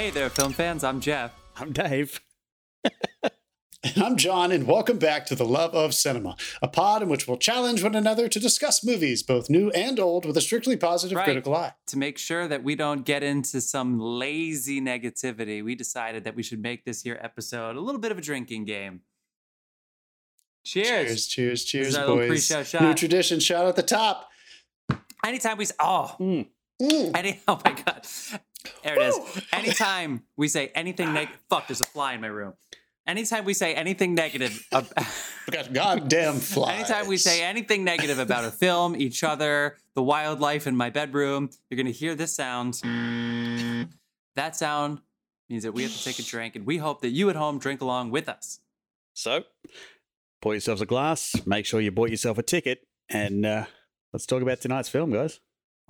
Hey there, film fans. I'm Jeff. I'm Dave. And I'm John, and welcome back to The Love of Cinema, a pod in which we'll challenge one another to discuss movies, both new and old, with a strictly positive Right. critical eye. To make sure that we don't get into some lazy negativity, we decided that we should make this here episode a little bit of a drinking game. Cheers. Cheers, cheers, cheers, our boys. shot. New tradition, shout at the top. Anytime we s- oh, Mm. Mm. any oh my god, there it is. Anytime we say anything negative, fuck, there's a fly in my room. Anytime we say anything negative, ab- We got goddamn fly. anytime we say anything negative about a film, each other, the wildlife in my bedroom, you're gonna hear this sound. That sound means that we have to take a drink, and we hope that you at home drink along with us. So, pour yourselves a glass, make sure you bought yourself a ticket, and uh, let's talk about tonight's film, guys.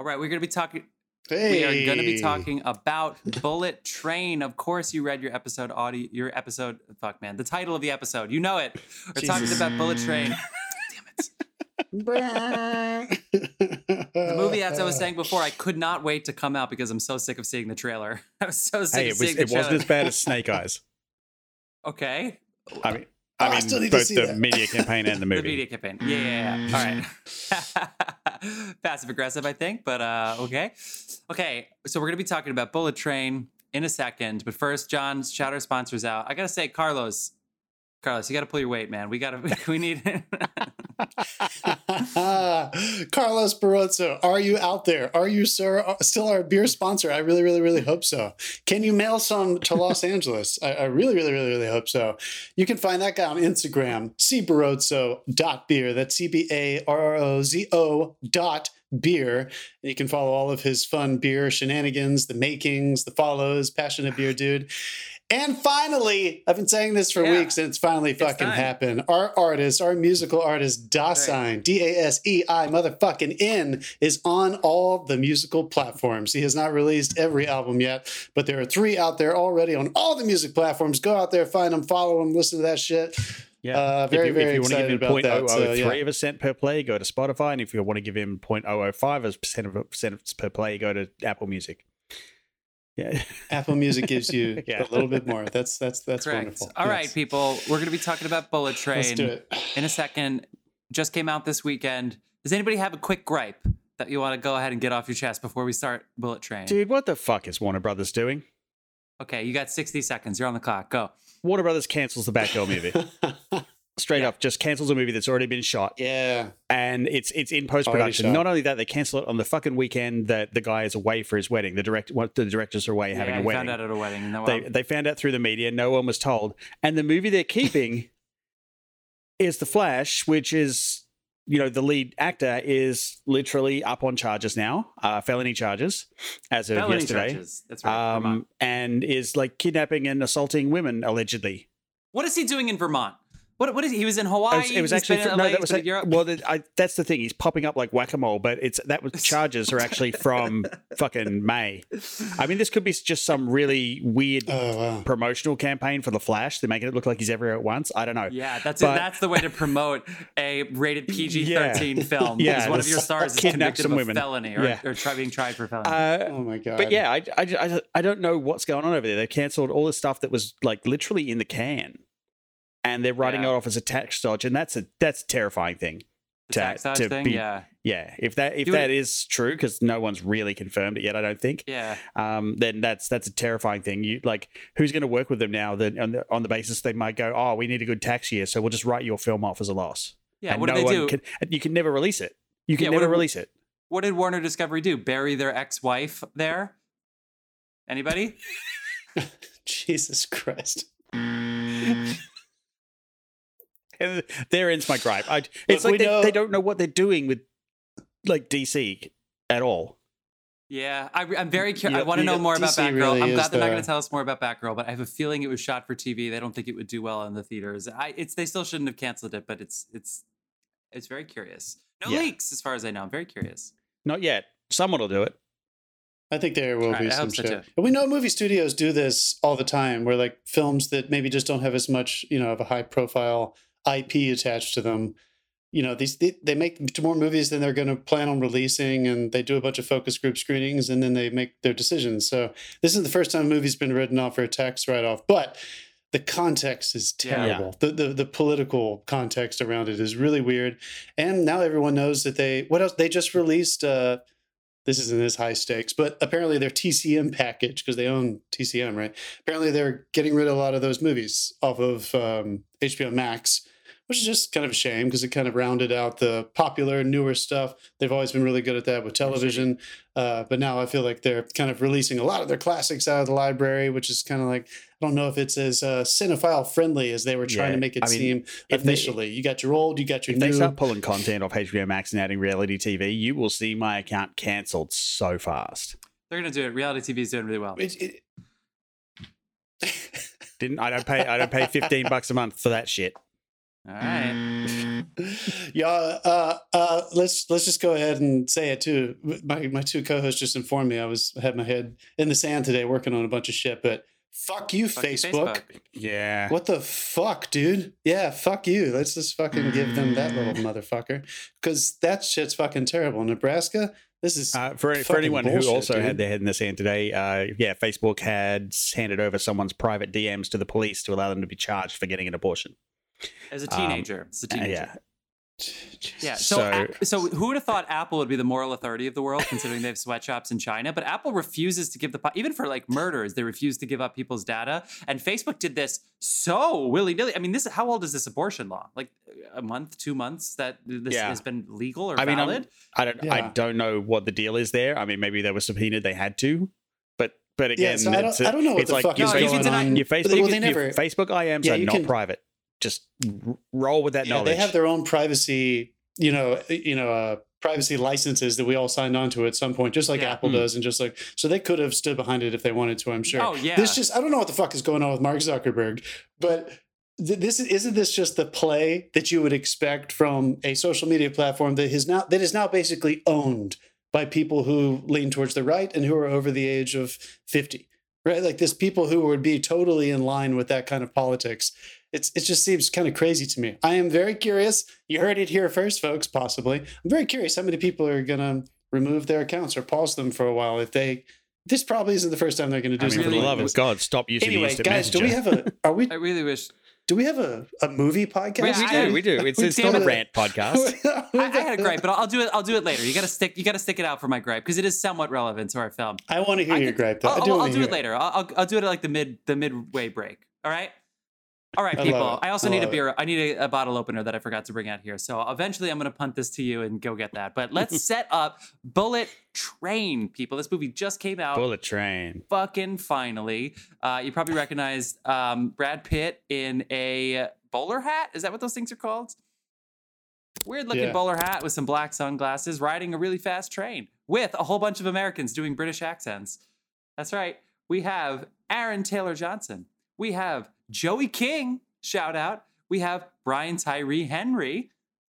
All right, we're gonna be talking. hey. We are going to be talking about Bullet Train. Of course, you read your episode audio. Your episode. Fuck, man. The title of the episode. You know it. We're talking about Bullet Train. Damn it. The movie, as I was saying before, I could not wait to come out because I'm so sick of seeing the trailer. I was so sick Hey, of it was seeing the it wasn't as bad as Snake Eyes. Okay. I mean, Oh, I I mean, still need to both the that. media campaign and the movie. The media campaign. Yeah, yeah, yeah. All right. Passive aggressive, I think, but uh, okay. Okay, so we're going to be talking about Bullet Train in a second. But first, John, shout our sponsors out. I got to say, Carlos, Carlos, you got to pull your weight, man. We got to, we need, Carlos Barrozo, are you out there? Are you, sir, uh, still our beer sponsor? I really, really, really hope so. Can you mail some to Los Angeles? I, I really, really, really, really hope so. You can find that guy on Instagram, cbarrozo.beer. That's C B A R R O Z O dot beer. And you can follow all of his fun beer shenanigans, the makings, the follows, passionate beer dude. And finally, I've been saying this for Yeah. weeks, and it's finally fucking time. happened. Our artist, our musical artist, Dasei, D A S E I motherfucking N, is on all the musical platforms. He has not released every album yet, but there are three out there already on all the music platforms. Go out there, find them, follow them, listen to that shit. Yeah. Uh, very, if you, very if you want to give him about that, 0.003 so, yeah. of a cent per play, go to Spotify. And if you want to give him 0.005 as percent of a cent per play, go to Apple Music. Yeah. Apple Music gives you Yeah. a little bit more. That's that's that's correct. wonderful. All right, Yes. people, we're going to be talking about Bullet Train Let's do it. in a second. Just came out this weekend. Does anybody have a quick gripe that you want to go ahead and get off your chest before we start Bullet Train? Dude, what the fuck is Warner Brothers doing? Okay, you got 60 seconds. You're on the clock. Go. Warner Brothers cancels the Batgirl movie. Straight Yeah. up, just cancels a movie that's already been shot. yeah. and it's it's in post production. Not only that, they cancel it on the fucking weekend that the guy is away for his wedding. The direct, what the directors are away having a wedding. found out at a wedding. No, they they found out through the media. No one was told. And the movie they're keeping is The Flash, which is you know the lead actor is literally up on charges now, uh, felony charges as of felony yesterday. charges. That's right. Um, and is like kidnapping and assaulting women allegedly. What is he doing in Vermont? What what is he? He was in Hawaii. It was, it was actually been in fr- LA, no, that was been in Europe. well. The, I, that's the thing. He's popping up like whack a mole, but it's that was charges are actually from fucking May. I mean, this could be just some really weird Oh wow. promotional campaign for the Flash. They're making it look like he's everywhere at once. I don't know. Yeah, that's But- that's the way to promote a rated PG thirteen film. Yeah, because one of your stars is kidnap convicted some of a women. felony or, Yeah. or try, being tried for felony. Uh, Oh my god. but yeah, I, I, I, I don't know what's going on over there. They've cancelled all the stuff that was like literally in the can, and they're writing Yeah. it off as a tax dodge, and that's a that's a terrifying thing. the to- tax dodge to thing. be- yeah, Yeah, if that if Do it- that is true, because no one's really confirmed it yet, I don't think. yeah. um, then that's that's a terrifying thing. You like who's going to work with them now? That on the, on the basis they might go, oh, we need a good tax year, so we'll just write your film off as a loss. Yeah, And what no do they do? Can, you can never release it. You can Yeah, never do- release it. What did Warner Discovery do? Bury their ex-wife there? Anybody? Jesus Christ. And there ends my gripe. I, it's we like they, know- they don't know what they're doing with like DC at all. Yeah, I, I'm very curious. I want to yeah, know more about DC Batgirl. really I'm glad they're not going to tell us more about Batgirl, but I have a feeling it was shot for TV. They don't think it would do well in the theaters. I, it's they still shouldn't have canceled it, but it's it's it's very curious. No Yeah. leaks, as far as I know. I'm very curious. Not yet. Someone will do it. I think there will Right, be I some hope so, shit. too. And we know movie studios do this all the time, where like films that maybe just don't have as much, you know, of a high profile IP attached to them. You know these they, they make more movies than they're going to plan on releasing and they do a bunch of focus group screenings and then they make their decisions. So this is the first time a movie's been written off for a tax write-off but the context is Yeah. terrible. The, the the political context around it is really weird. And now everyone knows that they what else? They just released uh this isn't as high stakes, but apparently their TCM package, because they own TCM, right? Apparently they're getting rid of a lot of those movies off of um, HBO Max, which is just kind of a shame because it kind of rounded out the popular, newer stuff. They've always been really good at that with television. Uh, but now I feel like they're kind of releasing a lot of their classics out of the library, which is kind of like, I don't know if it's as uh, cinephile friendly as they were trying Yeah, to make it I mean, seem if they- initially. you got your old, you got your If they start pulling content off HBO Max and adding reality TV, you will see my account cancelled so fast. They're gonna do it. Reality TV is doing really well. It- it- Didn't I don't pay I don't pay fifteen bucks a month for that shit. All right. yeah, uh, uh, let's let's just go ahead and say it too. My my two co-hosts just informed me I was had my head in the sand today working on a bunch of shit. But fuck you, Fuck you, Facebook. Yeah. What the fuck, dude? Yeah, fuck you. Let's just fucking give them that little motherfucker because that shit's fucking terrible. Nebraska, this is Uh, for for fucking anyone who also dude. had their head in the sand today, uh, yeah, Facebook had handed over someone's private DMs to the police to allow them to be charged for getting an abortion. As a Um, teenager, it's a Uh, teenager. yeah, Yeah. So, So- A- so who would have thought Apple would be the moral authority of the world, considering they have sweatshops in China? But Apple refuses to give the po- even for like murders, they refuse to give up people's data. And Facebook did this so willy nilly. I mean, this how old is this abortion law? Like a month, two months that this Yeah. has been legal or I mean, I'm- valid? I don't I don't know what the deal is there. I mean, maybe they were subpoenaed, they had to, but but again, yeah. So I don't, I don't know what it's the like fuck your is No, you going can deny- on. your Facebook well, they your never. Facebook IMs Yeah, are not can- private. Just r- roll with that Yeah, knowledge. they have their own privacy, you know, you know, uh, privacy licenses that we all signed on to at some point, just like Yeah. Apple Mm. does, and just like so they could have stood behind it if they wanted to. I'm sure. Oh yeah. This just I don't know what the fuck is going on with Mark Zuckerberg, but this isn't this just the play that you would expect from a social media platform that is now that is now basically owned by people who lean towards the right and who are over the age of 50 right like this people who would be totally in line with that kind of politics it's it just seems kind of crazy to me i am very curious you heard it here first folks possibly i'm very curious how many people are going to remove their accounts or pause them for a while if they this probably isn't the first time they're going to do I mean, for something the like love this. of God, stop using the Anyway, instant guys, do we have a? Are we? I really wish. Do we have a, a movie podcast? Yeah, we do, we do. It's, we it's not a rant podcast. I, I had a gripe, but I'll, I'll do it. I'll do it later. You gotta stick. You gotta stick it out for my gripe because it is somewhat relevant to our film. I want to hear I your could- gripe. Though. I'll, I I'll, do I'll do it later. I'll, I'll, I'll do it at like the mid the midway break. All right. All right, people. it. I also I need a love it. beer. I need a, a bottle opener that I forgot to bring out here. So eventually, I'm going to punt this to you and go get that. But let's set up Bullet Train, people. This movie just came out. Bullet train. Fucking finally. Uh, you probably recognize um, Brad Pitt in a bowler hat. Is that what those things are called? Weird looking Yeah. bowler hat with some black sunglasses, riding a really fast train with a whole bunch of Americans doing British accents. That's right. We have Aaron Taylor Johnson. We have Joey King. Shout out. We have Brian Tyree Henry.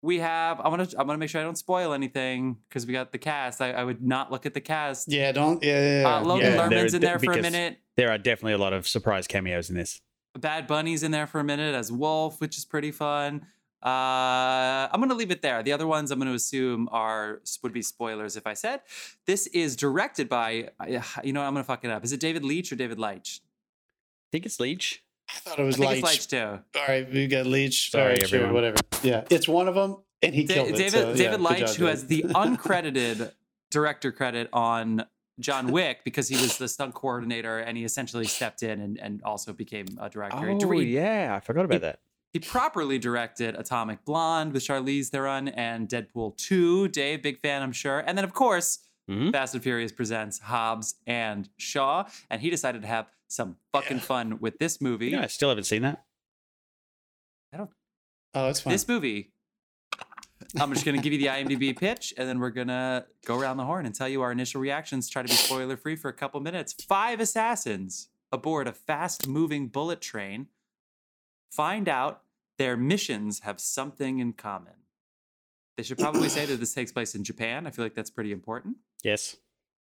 We have. I want to. I want to make sure I don't spoil anything because we got the cast. I, I would not look at the cast. Yeah, don't. Yeah, yeah, yeah. Uh, Logan Yeah, Lerman's there- in there for a minute. There are definitely a lot of surprise cameos in this. Bad Bunny's in there for a minute as Wolf, which is pretty fun. Uh, I'm gonna leave it there. The other ones I'm gonna assume are would be spoilers if I said. This is directed by you know I'm gonna fuck it up. Is it David Leitch or David Leitch? I think it's Leech. I thought it was I think Leitch. it's Leitch too. All right, we got Leach. Sorry, All right, sure, everyone. whatever. Yeah, it's one of them, and he Da- killed it. David so, yeah, David good Leitch, job, who Dave. has the uncredited director credit on John Wick because he was the stunt coordinator and he essentially stepped in and, and also became a director. Oh dir- yeah, I forgot about that. He properly directed Atomic Blonde with Charlize Theron and Deadpool 2. Dave, big fan, I'm sure. And then, of course, Mhm. Fast and Furious presents Hobbs and Shaw. And he decided to have some fucking Yeah. fun with this movie. Yeah, I still haven't seen that. I don't. Oh, it's fine. This movie, I'm just going to give you the IMDb pitch and then we're going to go around the horn and tell you our initial reactions. Try to be spoiler free for a couple minutes. Five assassins aboard a fast moving bullet train find out their missions have something in common. They should probably say that this takes place in Japan. I feel like that's pretty important. Yes.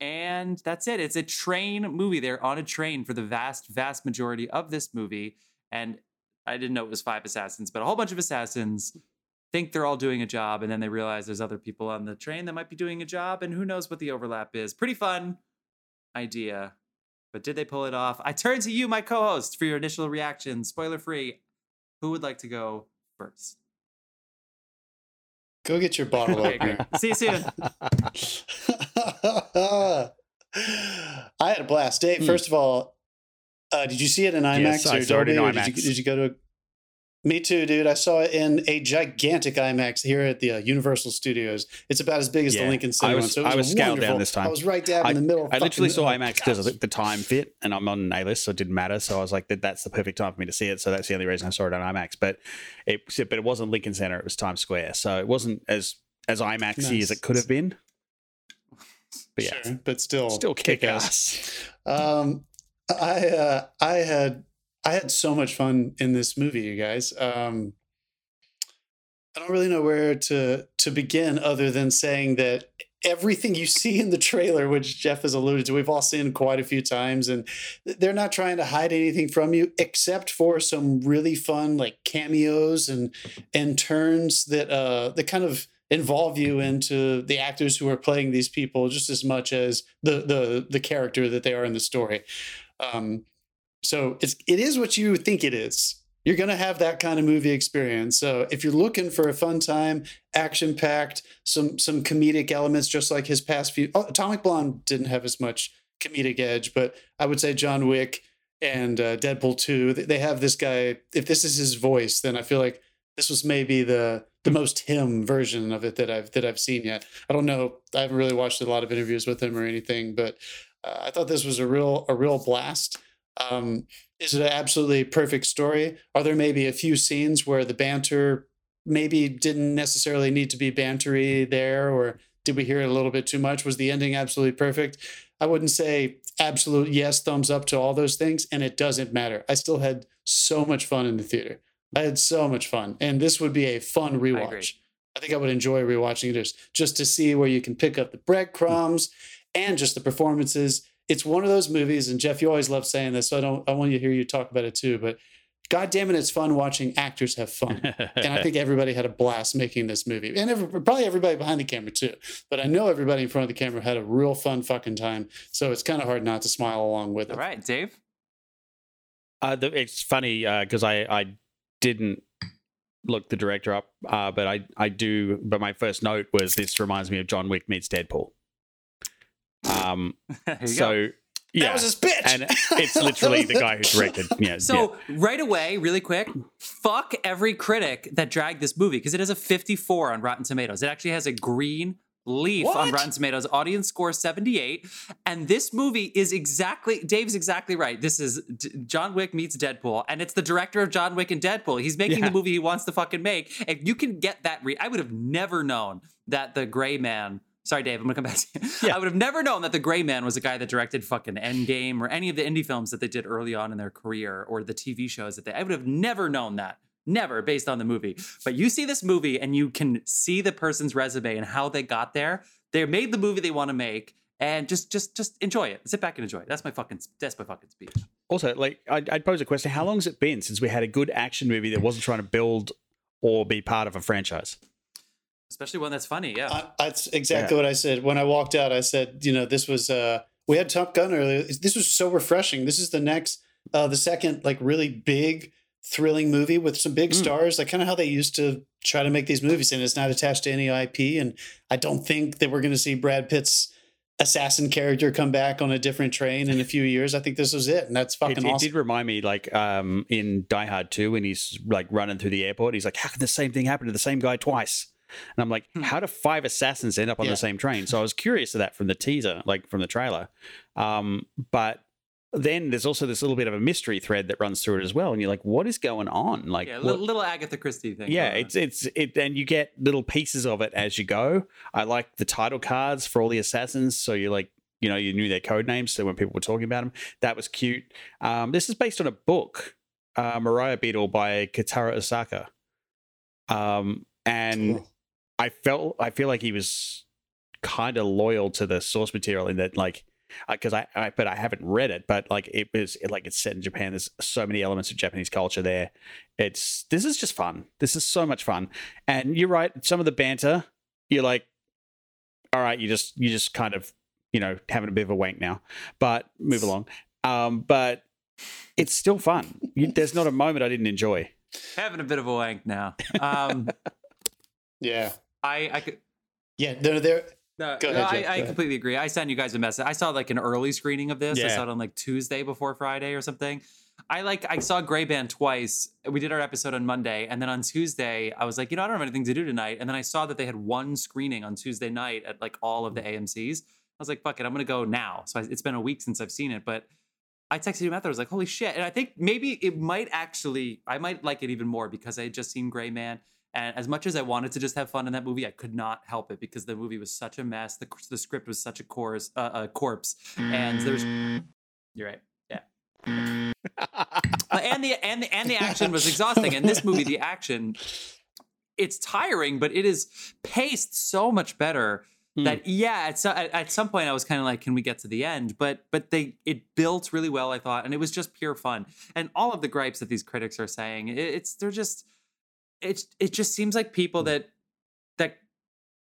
And that's it. It's a train movie. They're on a train for the vast, vast majority of this movie. And I didn't know it was five assassins, but a whole bunch of assassins think they're all doing a job, and then they realize there's other people on the train that might be doing a job, and who knows what the overlap is. Pretty fun idea. But did they pull it off? I turn to you, my co host, for your initial reaction. Spoiler free. Who would like to go first? Go get your bottle opener. See you soon. I had a blast. Dave, Hmm. first of all, uh, did you see it in IMAX Yes, I or saw it in Dolby? or Did IMAX. you, did you go to? A... Me too, dude. I saw it in a gigantic IMAX here at the uh, Universal Studios. It's about as big as the Yeah, Lincoln I Center was- one. So it I was scaled down this time. I was right dab in the middle. I literally saw oh, IMAX because the time fit, and I'm on A list, so it didn't matter. So I was like, that, that's the perfect time for me to see it. So that's the only reason I saw it on IMAX. But it, but it wasn't Lincoln Center; it was Times Square. So it wasn't as as IMAXy Nice. as it could have been. But yeah, Sure, but still, still kick kick-ass. ass. Um, I uh, I had I had so much fun in this movie, you guys. Um, I don't really know where to to begin other than saying that everything you see in the trailer, which Jeff has alluded to, we've all seen quite a few times, and they're not trying to hide anything from you except for some really fun like cameos and and turns that uh that kind of involve you into the actors who are playing these people just as much as the the the character that they are in the story. Um, so it's it is what you think it is. You're gonna have that kind of movie experience. So if you're looking for a fun time, action packed, some some comedic elements, just like his past few, oh, Atomic Blonde didn't have as much comedic edge, but I would say John Wick and uh, Deadpool two, they have this guy. If this is his voice, then I feel like this was maybe the the most him version of it that I've that I've seen yet. I don't know. I haven't really watched a lot of interviews with him or anything, but uh, I thought this was a real a real blast. Um, is it an absolutely perfect story? Are there maybe a few scenes where the banter maybe didn't necessarily need to be bantery there, or did we hear it a little bit too much? Was the ending absolutely perfect? I wouldn't say absolute yes, thumbs up to all those things, and it doesn't matter. I still had so much fun in the theater. I had so much fun, and this would be a fun rewatch. I think I would enjoy rewatching it just, just to see where you can pick up the breadcrumbs and just the performances. It's one of those movies, and Jeff, you always love saying this, so I don't I want to hear you talk about it too. But God damn it, it's fun watching actors have fun. and I think everybody had a blast making this movie, and every, probably everybody behind the camera too. But I know everybody in front of the camera had a real fun fucking time, so it's kind of hard not to smile along with it. All right, Dave. Uh, the, it's funny because I I didn't look the director up, uh, but I I do. But my first note was this reminds me of John Wick meets Deadpool. Um, There you go. so yeah, That was his bitch, and it's literally the guy who directed. Yeah, So right away, really quick, fuck every critic that dragged this movie because it has a 54 on Rotten Tomatoes. It actually has a green leaf on Rotten Tomatoes. Audience score 78, and this movie is exactly Dave's exactly right. This is D- John Wick meets Deadpool, and it's the director of John Wick and Deadpool. He's making Yeah. the movie he wants to fucking make, If you can get that. Re- I would have never known that the Gray Man. Sorry, Dave. I'm gonna come back to you. Yeah. I would have never known that the Gray Man was a guy that directed fucking Endgame or any of the indie films that they did early on in their career or the TV shows that they. I would have never known that. Never based on the movie. But you see this movie and you can see the person's resume and how they got there. They made the movie they want to make, and just just just enjoy it. Sit back and enjoy it. That's my fucking that's my fucking speech. Also, like I'd, I'd pose a question: How long has it been since we had a good action movie that wasn't trying to build or be part of a franchise? Especially one that's funny. Yeah. I, that's exactly what I said when I walked out. I said, you know, this was uh we had Top Gun earlier. This was so refreshing. This is the next uh the second like really big thrilling movie with some big Mm. stars, like kind of how they used to try to make these movies and it's not attached to any IP and I don't think that we're going to see Brad Pitt's assassin character come back on a different train in a few years. I think this was it and that's fucking it awesome. did remind me, like um, in Die Hard 2, when he's like running through the airport. He's like, "How could the same thing happen to the same guy twice?" And I'm like, Hmm. "How do five assassins end up on Yeah. the same train?" So I was curious of that from the teaser, like from the trailer. Um, but then there's also this little bit of a mystery thread that runs through it as well, and you're like, "What is going on?" Like, yeah, little, little Agatha Christie thing. yeah, going on. it's it's it, and you get little pieces of it as you go. I like the title cards for all the assassins, so you're like you know you knew their code names, so when people were talking about them, that was cute. Um, this is based on a book, uh, Maria Beetle by Kotaro Isaka, um, and Cool. I felt I feel like he was kind of loyal to the source material in that like because I, I but I haven't read it, but like it was it, like it's set in Japan. There's so many elements of Japanese culture there. It's this is just fun. This is so much fun. And you're right. Some of the banter, you're like, all right, you just you just kind of you know having a bit of a wank now, but move along. Um, but it's still fun. You, there's not a moment I didn't enjoy. Having a bit of a wank now. Um, Yeah. I I could. Yeah. No, there. No, Go no, I, I completely agree. I sent you guys a message. I saw like an early screening of this. I saw it on like Tuesday before Friday or something. I like I saw Gray Man twice. We did our episode on Monday, and then on Tuesday I was like, you know, I don't have anything to do tonight. And then I saw that they had one screening on Tuesday night at like all of the AMC's. I was like, fuck it, I'm gonna go now. So I, it's been a week since I've seen it, but I texted you after. I was like, holy shit! And I think maybe it might actually, I might like it even more because I had just seen Gray Man. And as much as I wanted to just have fun in that movie, I could not help it because the movie was such a mess. The, the script was such a chorus, uh, a corpse, and there's. You're right. Yeah. And the and the and the action was exhausting. And this movie, the action, it's tiring, but it is paced so much better Hmm. that yeah. At, so, at, at some point, I was kind of like, can we get to the end? But but they it built really well, I thought, and it was just pure fun. And all of the gripes that these critics are saying, it, it's they're just it's it just seems like people mm. that that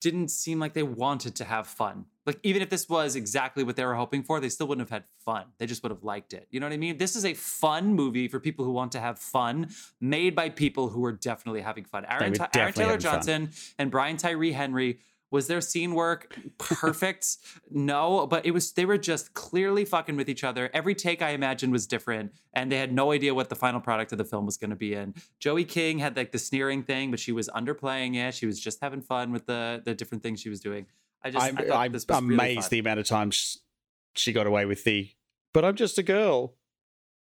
didn't seem like they wanted to have fun. Like even if this was exactly what they were hoping for, they still wouldn't have had fun. They just would have liked it. You know what I mean? This is a fun movie for people who want to have fun, made by people who are definitely having fun. Aaron, Ty- Aaron Taylor having fun. Johnson and Brian Tyree Henry. Was their scene work perfect? no, but it was they were just clearly fucking with each other. Every take I imagined was different, and they had no idea what the final product of the film was going to be in. Joey King had like the sneering thing, but she was underplaying it. She was just having fun with the the different things she was doing. I just I'm, I thought I'm this was amazed really the amount of times she got away with the. But I'm just a girl.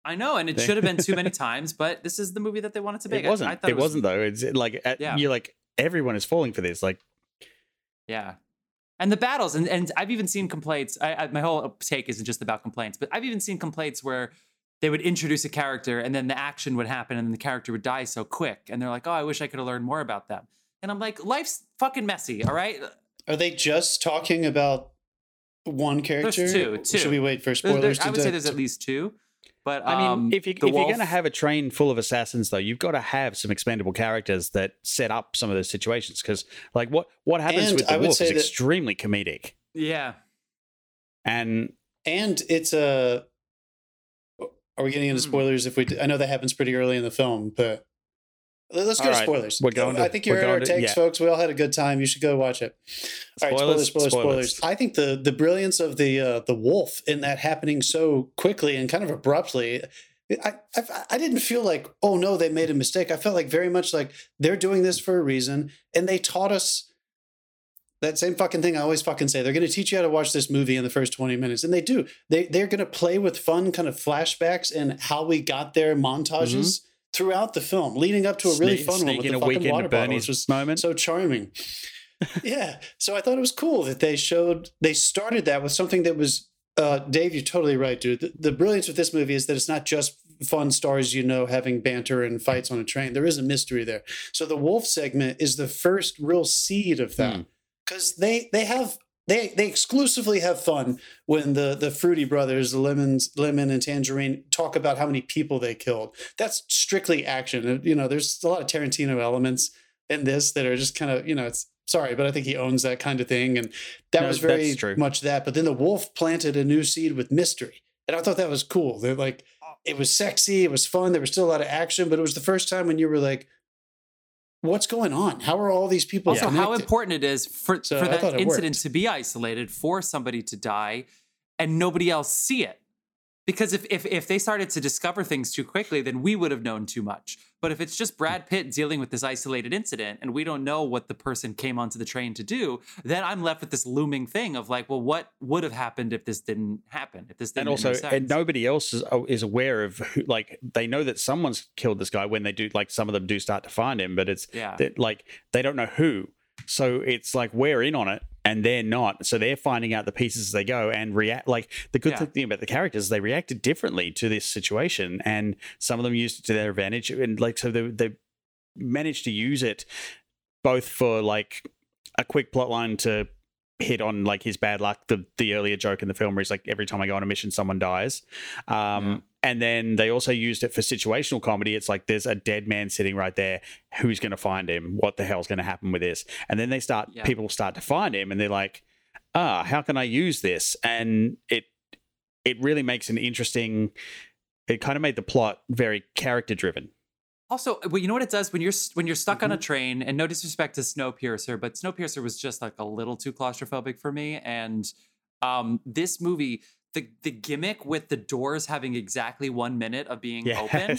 I know, and it should have been too many times, but this is the movie that they wanted to make. It wasn't. I, thought it, was, wasn't though. It's like at, Yeah. you're like everyone is falling for this. Like Yeah. And the battles, and, and I've even seen complaints. I, I, my whole take isn't just about complaints, but I've even seen complaints where they would introduce a character and then the action would happen and the character would die so quick. And they're like, oh, I wish I could have learned more about them. And I'm like, life's fucking messy, all right? Uh, Are they just talking about one character? two, two. Should we wait for There's- there- spoilers? I to would say di- there's at least two. But I mean, um, if you the if you're going to have a train full of assassins, though, you've got to have some expendable characters that set up some of those situations. Because like what what happens And with the I wolf is that- extremely comedic, yeah, and and it's a. Are we getting into Hmm. spoilers? If we, I know that happens pretty early in the film, but let's go to right, spoilers. we're going to- I think you heard our to- takes, yeah. folks. We all had a good time. You should go watch it. All right, spoilers, Spoilers, spoilers, spoilers. spoilers. I think the the brilliance of the uh, the wolf in that happening so quickly and kind of abruptly. I, I I didn't feel like oh no they made a mistake. I felt like very much like they're doing this for a reason and they taught us that same fucking thing I always fucking say. They're going to teach you how to watch this movie in the first 20 minutes. And they do. They they're going to play with fun kind of flashbacks and how we got there montages throughout the film leading up to a really sneak, fun one with the a fucking weekend water at bottle, Bernie's which was moment. so charming. yeah. So I thought it was cool that they showed they started that with something that was uh Dave, you're totally right, dude. The, the brilliance with this movie is that it's not just fun stars you know having banter and fights on a train. There is a mystery there. So the wolf segment is the first real seed of that. Hmm. Cuz they they have they they exclusively have fun when the the fruity brothers, the lemons, lemon and tangerine, talk about how many people they killed. That's strictly action. You know, there's a lot of Tarantino elements in this that are just kind of you know it's sorry, but I think he owns that kind of thing, and that No, was very much that. But then the wolf planted a new seed with mystery, and I thought that was cool. They're like, it was sexy, it was fun. There was still a lot of action, but it was the first time when you were like, "What's going on? How are all these people?" Also, how important it is for, So for that incident worked. to be isolated, for somebody to die, and nobody else see it. Because if, if if they started to discover things too quickly, then we would have known too much. But if it's just Brad Pitt dealing with this isolated incident and we don't know what the person came onto the train to do, then I'm left with this looming thing of like, well, what would have happened if this didn't happen? If this didn't and also, and nobody else is, oh, is aware of who. Like they know that someone's killed this guy when they do. Like some of them do start to find him, but it's yeah. that like they don't know who. So it's like we're in on it and they're not. So they're finding out the pieces as they go and react. Like the good Yeah. thing about the characters, they reacted differently to this situation, and some of them used it to their advantage. And like so, they they managed to use it both for like a quick plot line to hit on like his bad luck, the the earlier joke in the film where he's like, every time I go on a mission, someone dies. Um. And then they also used it for situational comedy. It's like there's a dead man sitting right there. Who's going to find him? What the hell's going to happen with this? And then they start, Yeah. people start to find him, and they're like, ah, how can I use this? And it it really makes an interesting. It kind of made the plot very character driven. Also, well, you know what it does when you're when you're stuck on Mm-hmm. a train, and no disrespect to Snowpiercer, but Snowpiercer was just like a little too claustrophobic for me. And um, this movie, the the gimmick with the doors having exactly one minute of being open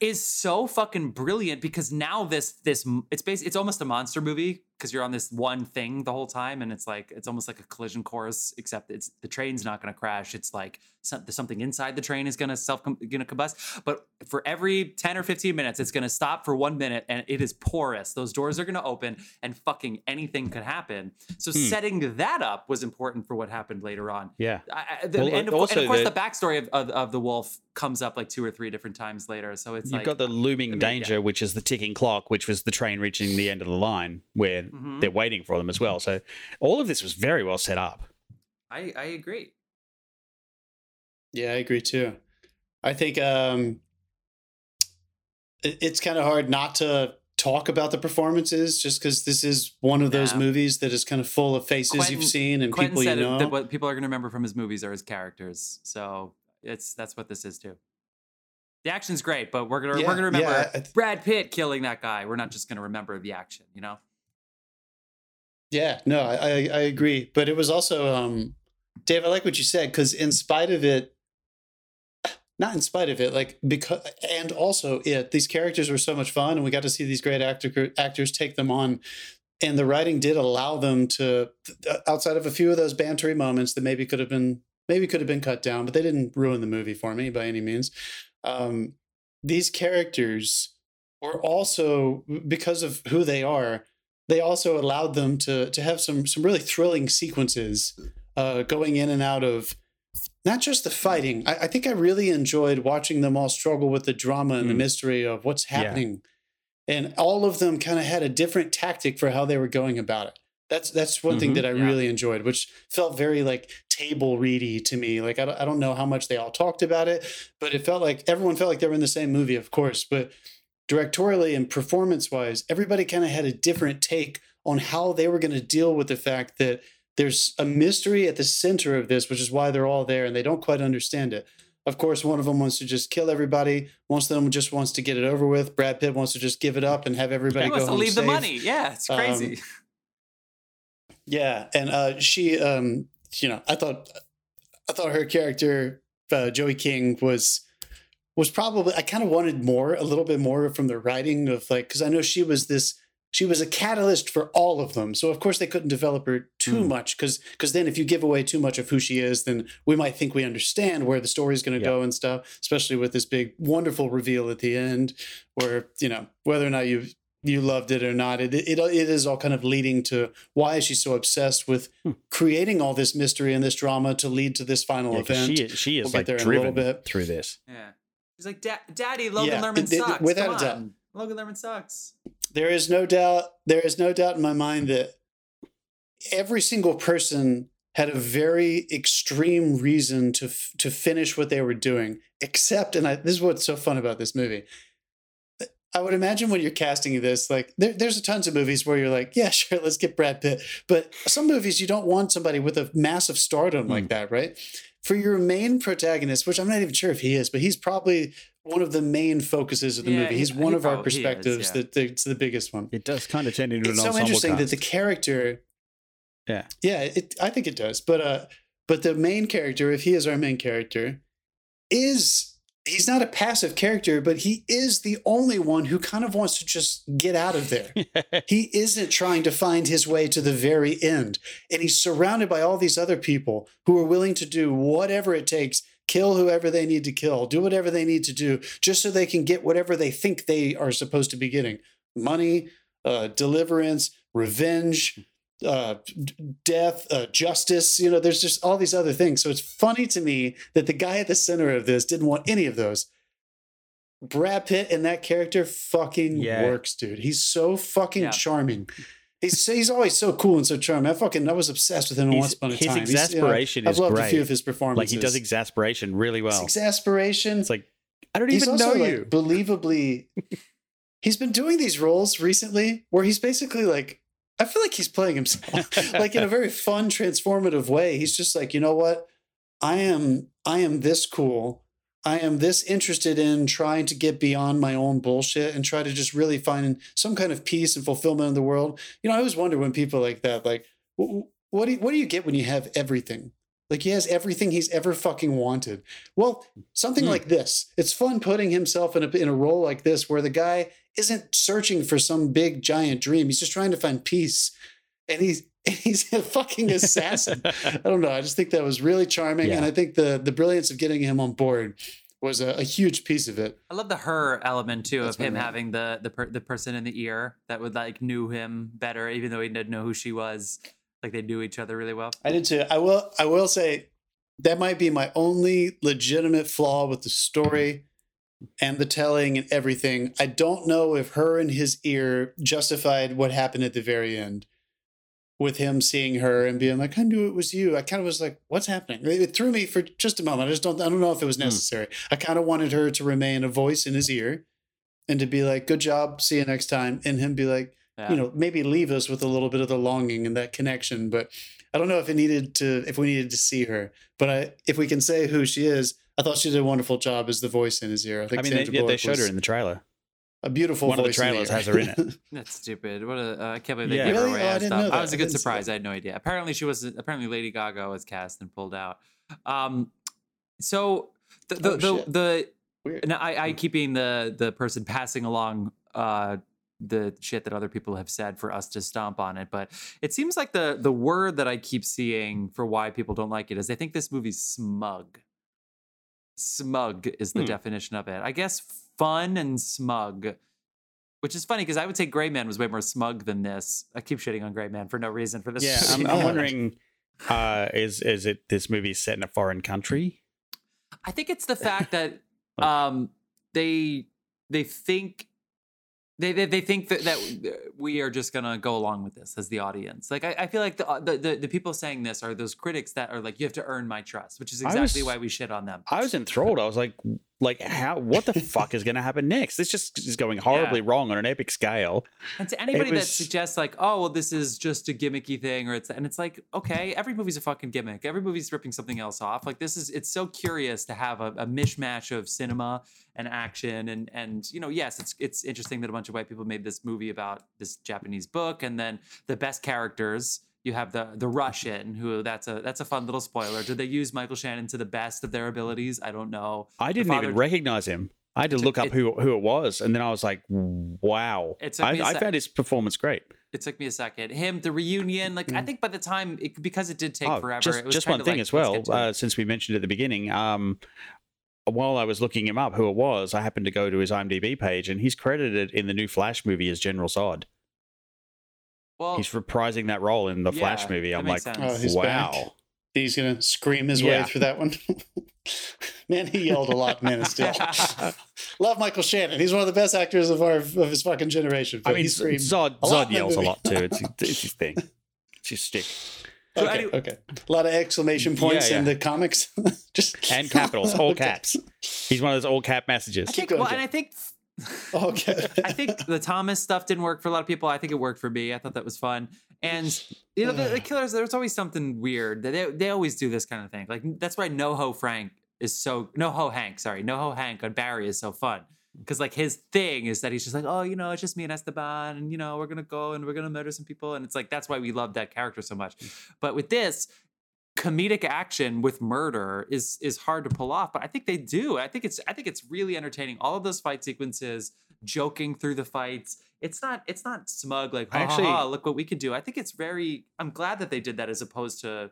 is so fucking brilliant because now this this it's basically it's almost a monster movie because you're on this one thing the whole time and it's like it's almost like a collision course except it's the train's not going to crash it's like some, something inside the train is going to self going to combust but for every 10 or 15 minutes it's going to stop for 1 minute and it is porous those doors are going to open and fucking anything could happen so Hmm. setting that up was important for what happened later on Yeah. I, I, the, Well, and, of, also and of course, the- the backstory of, of, of the wolf comes up like two or three different times later. So it's You've like, got the looming mean, danger, yeah. which is the ticking clock, which was the train reaching the end of the line where Mhm. they're waiting for them as well. So all of this was very well set up. I, I agree. Yeah, I agree too. I think um, it, it's kind of hard not to talk about the performances just because this is one of those Yeah. movies that is kind of full of faces Quentin- you've seen and Quentin people you know. that what people are going to remember from his movies are his characters. So it's that's what this is too. The action's great, but we're gonna Yeah, we're gonna remember yeah, th- Brad Pitt killing that guy. We're not just gonna remember the action, you know. Yeah, no, I, I agree. But it was also, um, Dave, I like what you said because in spite of it, not in spite of it, like because and also it, these characters were so much fun, and we got to see these great actor actors take them on, and the writing did allow them to, outside of a few of those bantery moments that maybe could have been maybe could have been cut down, but they didn't ruin the movie for me by any means. Um, these characters were also because of who they are they also allowed them to to have some some really thrilling sequences uh, going in and out of not just the fighting. I, I think I really enjoyed watching them all struggle with the drama and the Mm. mystery of what's Yeah. happening, and all of them kind of had a different tactic for how they were going about it. That's that's one thing Mhm. that I Yeah. really enjoyed, which felt very like table ready to me. Like I don't, I don't know how much they all talked about it, but it felt like everyone felt like they were in the same movie, of course. But directorially and performance wise, everybody kind of had a different take on how they were going to deal with the fact that there's a mystery at the center of this, which is why they're all there and they don't quite understand it. Of course, one of them wants to just kill everybody. One of them just wants to get it over with. Brad Pitt wants to just give it up and have everybody He go wants to leave the money. Yeah, it's Um, crazy. Yeah, and uh, she, um, you know, I thought, I thought her character, uh, Joey King, was was probably. I kind of wanted more, a little bit more from the writing of like, because I know she was this. She was a catalyst for all of them, so of course they couldn't develop her too Hmm. much, because because then if you give away too much of who she is, then we might think we understand where the story's going to Yeah. go and stuff. Especially with this big, wonderful reveal at the end, where you know whether or not you you loved it or not. It, it it is all kind of leading to why is she so obsessed with Hmm. creating all this mystery and this drama to lead to this final Yeah, 'cause event. she, she is We'll get like there in a little driven bit. through this. yeah, he's like, "Da- "Daddy, Logan Yeah, Lerman it- it- sucks." without Come a doubt. on. Logan Lerman sucks. There is no doubt. There is no doubt in my mind that every single person had a very extreme reason to f- to finish what they were doing. Except, and I, this is what's so fun about this movie. I would imagine when you're casting this, like there, there's tons of movies where you're like, yeah, sure, let's get Brad Pitt. But some movies you don't want somebody with a massive stardom like hmm. that, right? For your main protagonist, which I'm not even sure if he is, but he's probably one of the main focuses of the Yeah, movie. he- He's one he of our prob- he is, perspectives yeah. that it's the biggest one It does kind of turn into it's an so ensemble interesting that the character Yeah. yeah it, i think it does but uh but the main character if he is our main character is he's not a passive character but he is the only one who kind of wants to just get out of there. He isn't trying to find his way to the very end. And he's surrounded by all these other people who are willing to do whatever it takes kill whoever they need to kill do whatever they need to do just so they can get whatever they think they are supposed to be getting. Money uh, deliverance revenge uh, death uh, justice you know there's just all these other things so it's funny to me that the guy at the center of this didn't want any of those Brad Pitt and that character fucking Yeah. works, dude. He's so fucking Yeah. charming. He's he's always so cool and so charming. I fucking I was obsessed with him His- once upon a his time. He's, you know, exasperation I've is loved a few of his performances. Like he does exasperation really His well. exasperation. It's like I don't he's even know like, you. believably. he's been doing these roles recently where he's basically like. I feel like he's playing himself, like in a very fun, transformative way. He's just like, you know what? I am. I am this cool. I am this interested in trying to get beyond my own bullshit and try to just really find some kind of peace and fulfillment in the world. You know, I always wonder when people like that, like, what do you, what do you get when you have everything? Like he has everything he's ever fucking wanted. Well, something Hmm. like this. It's fun putting himself in a in a role like this where the guy isn't searching for some big giant dream. He's just trying to find peace, and he's and he's a fucking assassin. I don't know. I just think that was really charming, Yeah. and I think the the brilliance of getting him on board was a, a huge piece of it. I love the her element too That's of him my- having the the per, the person in the ear that would like knew him better, even though he didn't know who she was. Like they knew each other really well. I did too. I will. I will say that might be my only legitimate flaw with the story and the telling and everything. I don't know if her and his ear justified what happened at the very end with him seeing her and being like, "I knew it was you." I kind of was like, "What's happening?" It threw me for just a moment. I just don't. I don't know if it was hmm. necessary. I kind of wanted her to remain a voice in his ear and to be like, "Good job. See you next time," and him be like Yeah. you know maybe leave us with a little bit of the longing and that connection but i don't know if it needed to if we needed to see her but I, if we can say who she is i thought she did a wonderful job as the voice in his ear i think I mean, they, yeah, they showed her in the trailer. a beautiful one of the voice in trailers ear. has her in it. That's stupid. What a uh, I can't believe they Yeah. gave her away. Oh, I didn't know that. I was a good didn't surprise. I had no idea. Apparently she was apparently Lady Gaga was cast and pulled out. Um, so the the Oh, the, shit. the and I, I keep being the the person passing along uh the shit that other people have said for us to stomp on it but it seems like the the word that i keep seeing for why people don't like it is they think this movie's smug smug is the Hmm. definition of it i guess fun and smug which is funny because i would say gray man was way more smug than this i keep shitting on gray man for no reason for this Yeah, I'm. I'm wondering, uh, is is it this movie set in a foreign country? I think it's the fact that um they they think they, they, they think that, that we are just gonna go along with this as the audience. Like I, I feel like the, the the the people saying this are those critics that are like you have to earn my trust, which is exactly was- why we shit on them. I was enthralled. I was like, like how? What the fuck is going to happen next? This just is going horribly wrong on an epic scale. And to anybody that suggests like, oh, well, this is just a gimmicky thing, or it's and it's like, okay, every movie's a fucking gimmick. Every movie's ripping something else off. Like this is it's so curious to have a, a mishmash of cinema and action and and you know, yes, it's it's interesting that a bunch of white people made this movie about this Japanese book, and then the best characters. You have the the Russian, who that's a that's a fun little spoiler. Did they use Michael Shannon to the best of their abilities? I don't know. I didn't father- even recognize him. I had to look up it- who who it was, and then I was like, wow. I, a I found his performance great. It took me a second. Him, the reunion, like I think by the time it, because it did take Oh, forever. Just, it was just one thing like, as well, get to it. uh, since we mentioned at the beginning, um, while I was looking him up, who it was, I happened to go to his IMDb page, and he's credited in the new Flash movie as General Zod. Well, He's reprising that role in the Flash movie. I'm like. Oh, he's wow. back. He's gonna scream his Yeah. way through that one. Man, he yelled a lot, man. Still, love Michael Shannon. He's one of the best actors of our of his fucking generation. I mean, he screamed Zod, a Zod yells a lot too. It's, it's his thing. It's his stick. So okay, anyway- okay. A lot of exclamation Yeah, points in the comics. Just And capitals, all Okay. caps. He's one of those all cap messages. I think, well, and I think Okay. I think the Thomas stuff didn't work for a lot of people. I think it worked for me. I thought that was fun. And you know, the, the killers, there's always something weird. They they always do this kind of thing. Like that's why NoHo Frank is so NoHo Hank, sorry, NoHo Hank on Barry is so fun. Because like his thing is that he's just like, oh, you know, it's just me and Esteban, and you know, we're gonna go and we're gonna murder some people, and it's like that's why we love that character so much. But with this, comedic action with murder is is hard to pull off but i think they do i think it's i think it's really entertaining all of those fight sequences joking through the fights it's not it's not smug like ha, Actually- ha, ha, look what we can do i think it's very i'm glad that they did that as opposed to,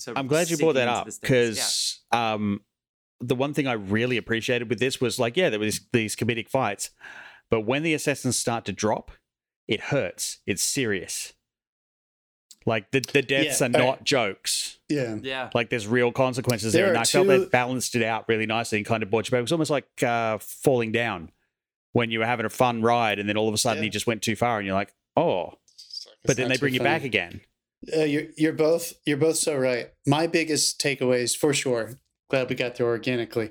to I'm glad you brought that up stakes. Yeah. because um, the one thing I really appreciated with this was like, yeah, there was these comedic fights, but when the assassins start to drop, it hurts. It's serious. Like the, the deaths Yeah, are uh, not jokes. yeah. yeah Like there's real consequences There there. And are I felt they balanced it out really nicely and kind of brought you back. It was almost like uh, falling down when you were having a fun ride and then all of a sudden Yeah. you just went too far and you're like, oh, but then they bring you funny. back again. Uh, you're you're both you're both so right. My biggest takeaways, for sure, glad we got there organically,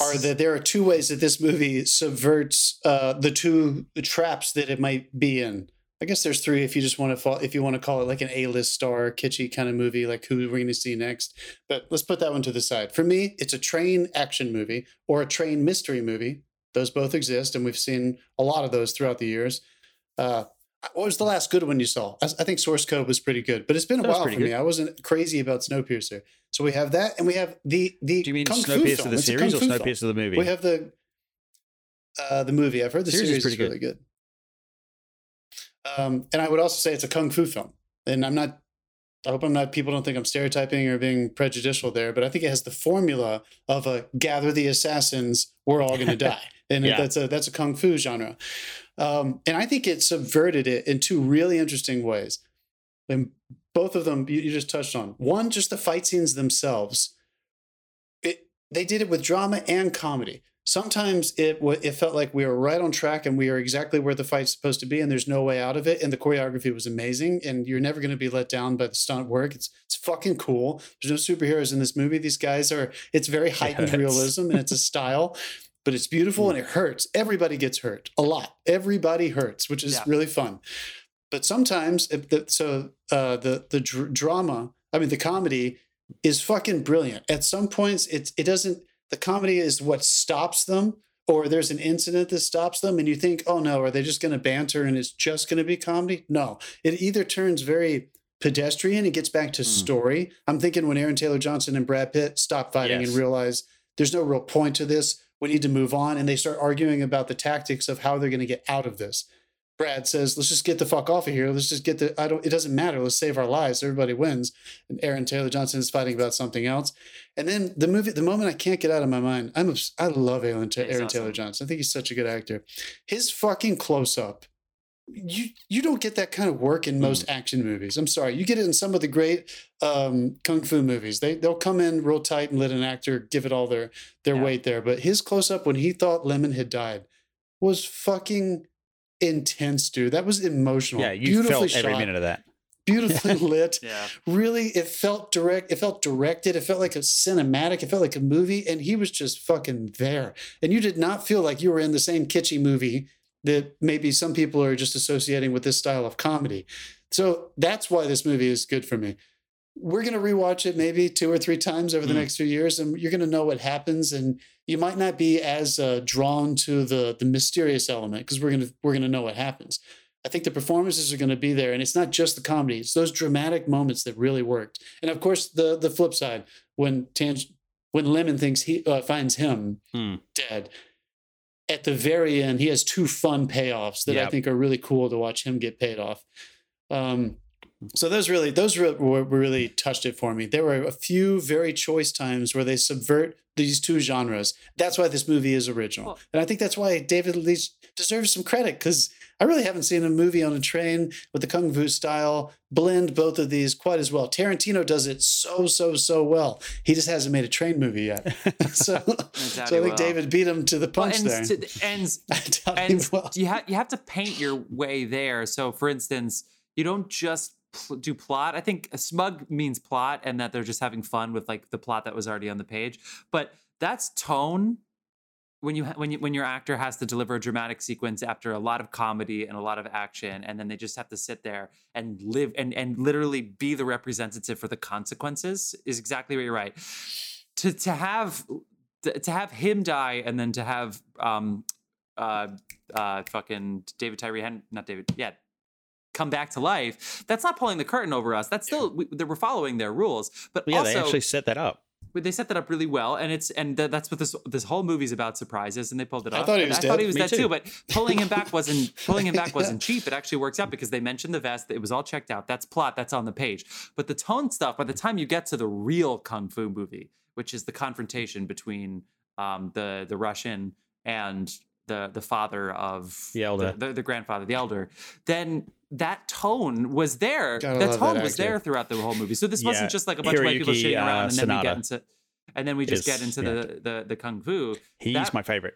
are that there are two ways that this movie subverts uh, the two traps that it might be in. I guess there's three if you just want to fall, if you want to call it like an A-list star, kitschy kind of movie, like who we're going to see next. But let's put that one to the side. For me, it's a train action movie or a train mystery movie. Those both exist, and we've seen a lot of those throughout the years. Uh, what was the last good one you saw? I, I think Source Code was pretty good, but it's been a That while for pretty me. I wasn't crazy about Snowpiercer. So we have that, and we have the the. Do you mean Kung Snowpiercer the series or. Snowpiercer the movie? We have the uh, the movie. I've heard the Series series, is pretty is really good. Um, and I would also say it's a kung fu film. And I'm not. I hope I'm not. People don't think I'm stereotyping or being prejudicial there, but I think it has the formula of a gather the assassins. We're all going to die, and Yeah. that's a that's a kung fu genre. Um, and I think it subverted it in two really interesting ways. And both of them you, you just touched on. One, just the fight scenes themselves. It they did it with drama and comedy. Sometimes it wa- it felt like we were right on track and we are exactly where the fight's supposed to be, and there's no way out of it. And the choreography was amazing, and you're never going to be let down by the stunt work. It's it's fucking cool. There's no superheroes in this movie. These guys are. It's very heightened hurts. realism, and it's a style. But it's beautiful and it hurts. Everybody gets hurt a lot. Everybody hurts, which is Yeah. really fun. But sometimes, if the, so uh, the the dr- drama, I mean the comedy, is fucking brilliant. At some points, it's it doesn't. The comedy is what stops them, or there's an incident that stops them, and you think, oh no, are they just going to banter and it's just going to be comedy? No, it either turns very pedestrian and gets back to Hmm. story. I'm thinking when Aaron Taylor Johnson and Brad Pitt stop fighting Yes. and realize there's no real point to this. We need to move on, and they start arguing about the tactics of how they're going to get out of this. Brad says, "Let's just get the fuck off of here. Let's just get the. I don't. It doesn't matter. Let's save our lives. Everybody wins." And Aaron Taylor Johnson is fighting about something else. And then the movie, the moment I can't get out of my mind, I'm. obs- I love Aaron, Ta- Aaron awesome. Taylor Johnson. I think he's such a good actor. His fucking close up. You you don't get that kind of work in most action movies. I'm sorry. You get it in some of the great um, kung fu movies. They they'll come in real tight and let an actor give it all their their Yeah. weight there. But his close up when he thought Lemon had died was fucking intense, dude. That was emotional. yeah, you beautifully felt every shot, minute of that. beautifully lit. Yeah. Really, it felt direct. It felt directed. It felt like a cinematic. It felt like a movie, and he was just fucking there. And you did not feel like you were in the same kitschy movie that maybe some people are just associating with this style of comedy. So that's why this movie is good for me. We're going to rewatch it maybe two or three times over the Mm. next few years, and you're going to know what happens. And you might not be as uh, drawn to the the mysterious element because we're going to we're to know what happens. I think the performances are going to be there, and it's not just the comedy; it's those dramatic moments that really worked. And of course, the the flip side when Tang- when Lemon thinks he uh, finds him Hmm. dead. At the very end, he has two fun payoffs that I think are really cool to watch him get paid off. Um, so those really, those re- were, really touched it for me. There were a few very choice times where they subvert these two genres. That's why this movie is original, Well- and I think that's why David Leitch deserves some credit because I really haven't seen a movie on a train with the kung fu style blend both of these quite as well. Tarantino does it so so so well. He just hasn't made a train movie yet. so, so I think will. David beat him to the Well, punch and, there. to- and and will. you have you have to paint your way there. So, for instance, you don't just do plot. I think smug means plot, and that they're just having fun with like the plot that was already on the page. But that's tone. When you when you when your actor has to deliver a dramatic sequence after a lot of comedy and a lot of action, and then they just have to sit there and live and and literally be the representative for the consequences is exactly what you're right. To to have to, to have him die and then to have um uh uh fucking David Tyree Hen not David yeah come back to life that's not pulling the curtain over us that's still we, they we're following their rules but But yeah, also they actually set that up. they set that up really well and it's and th- that's what this this whole movie's about surprises and they pulled it I off thought he And was I thought he was Me dead too. too. but pulling him back wasn't pulling him back Yeah. wasn't cheap it actually works out because they mentioned the vest it was all checked out that's plot that's on the page but the tone stuff by the time you get to the real kung fu movie which is the confrontation between um, the the Russian and the the father of The elder. the, the, the grandfather, the elder, then that tone was there. Gotta that tone that was there throughout the whole movie. So this Yeah. wasn't just like a bunch of white people Hiroyuki, shitting uh, around and then we get into and then we just is- get into yeah. the, the the kung fu. He's That- my favorite.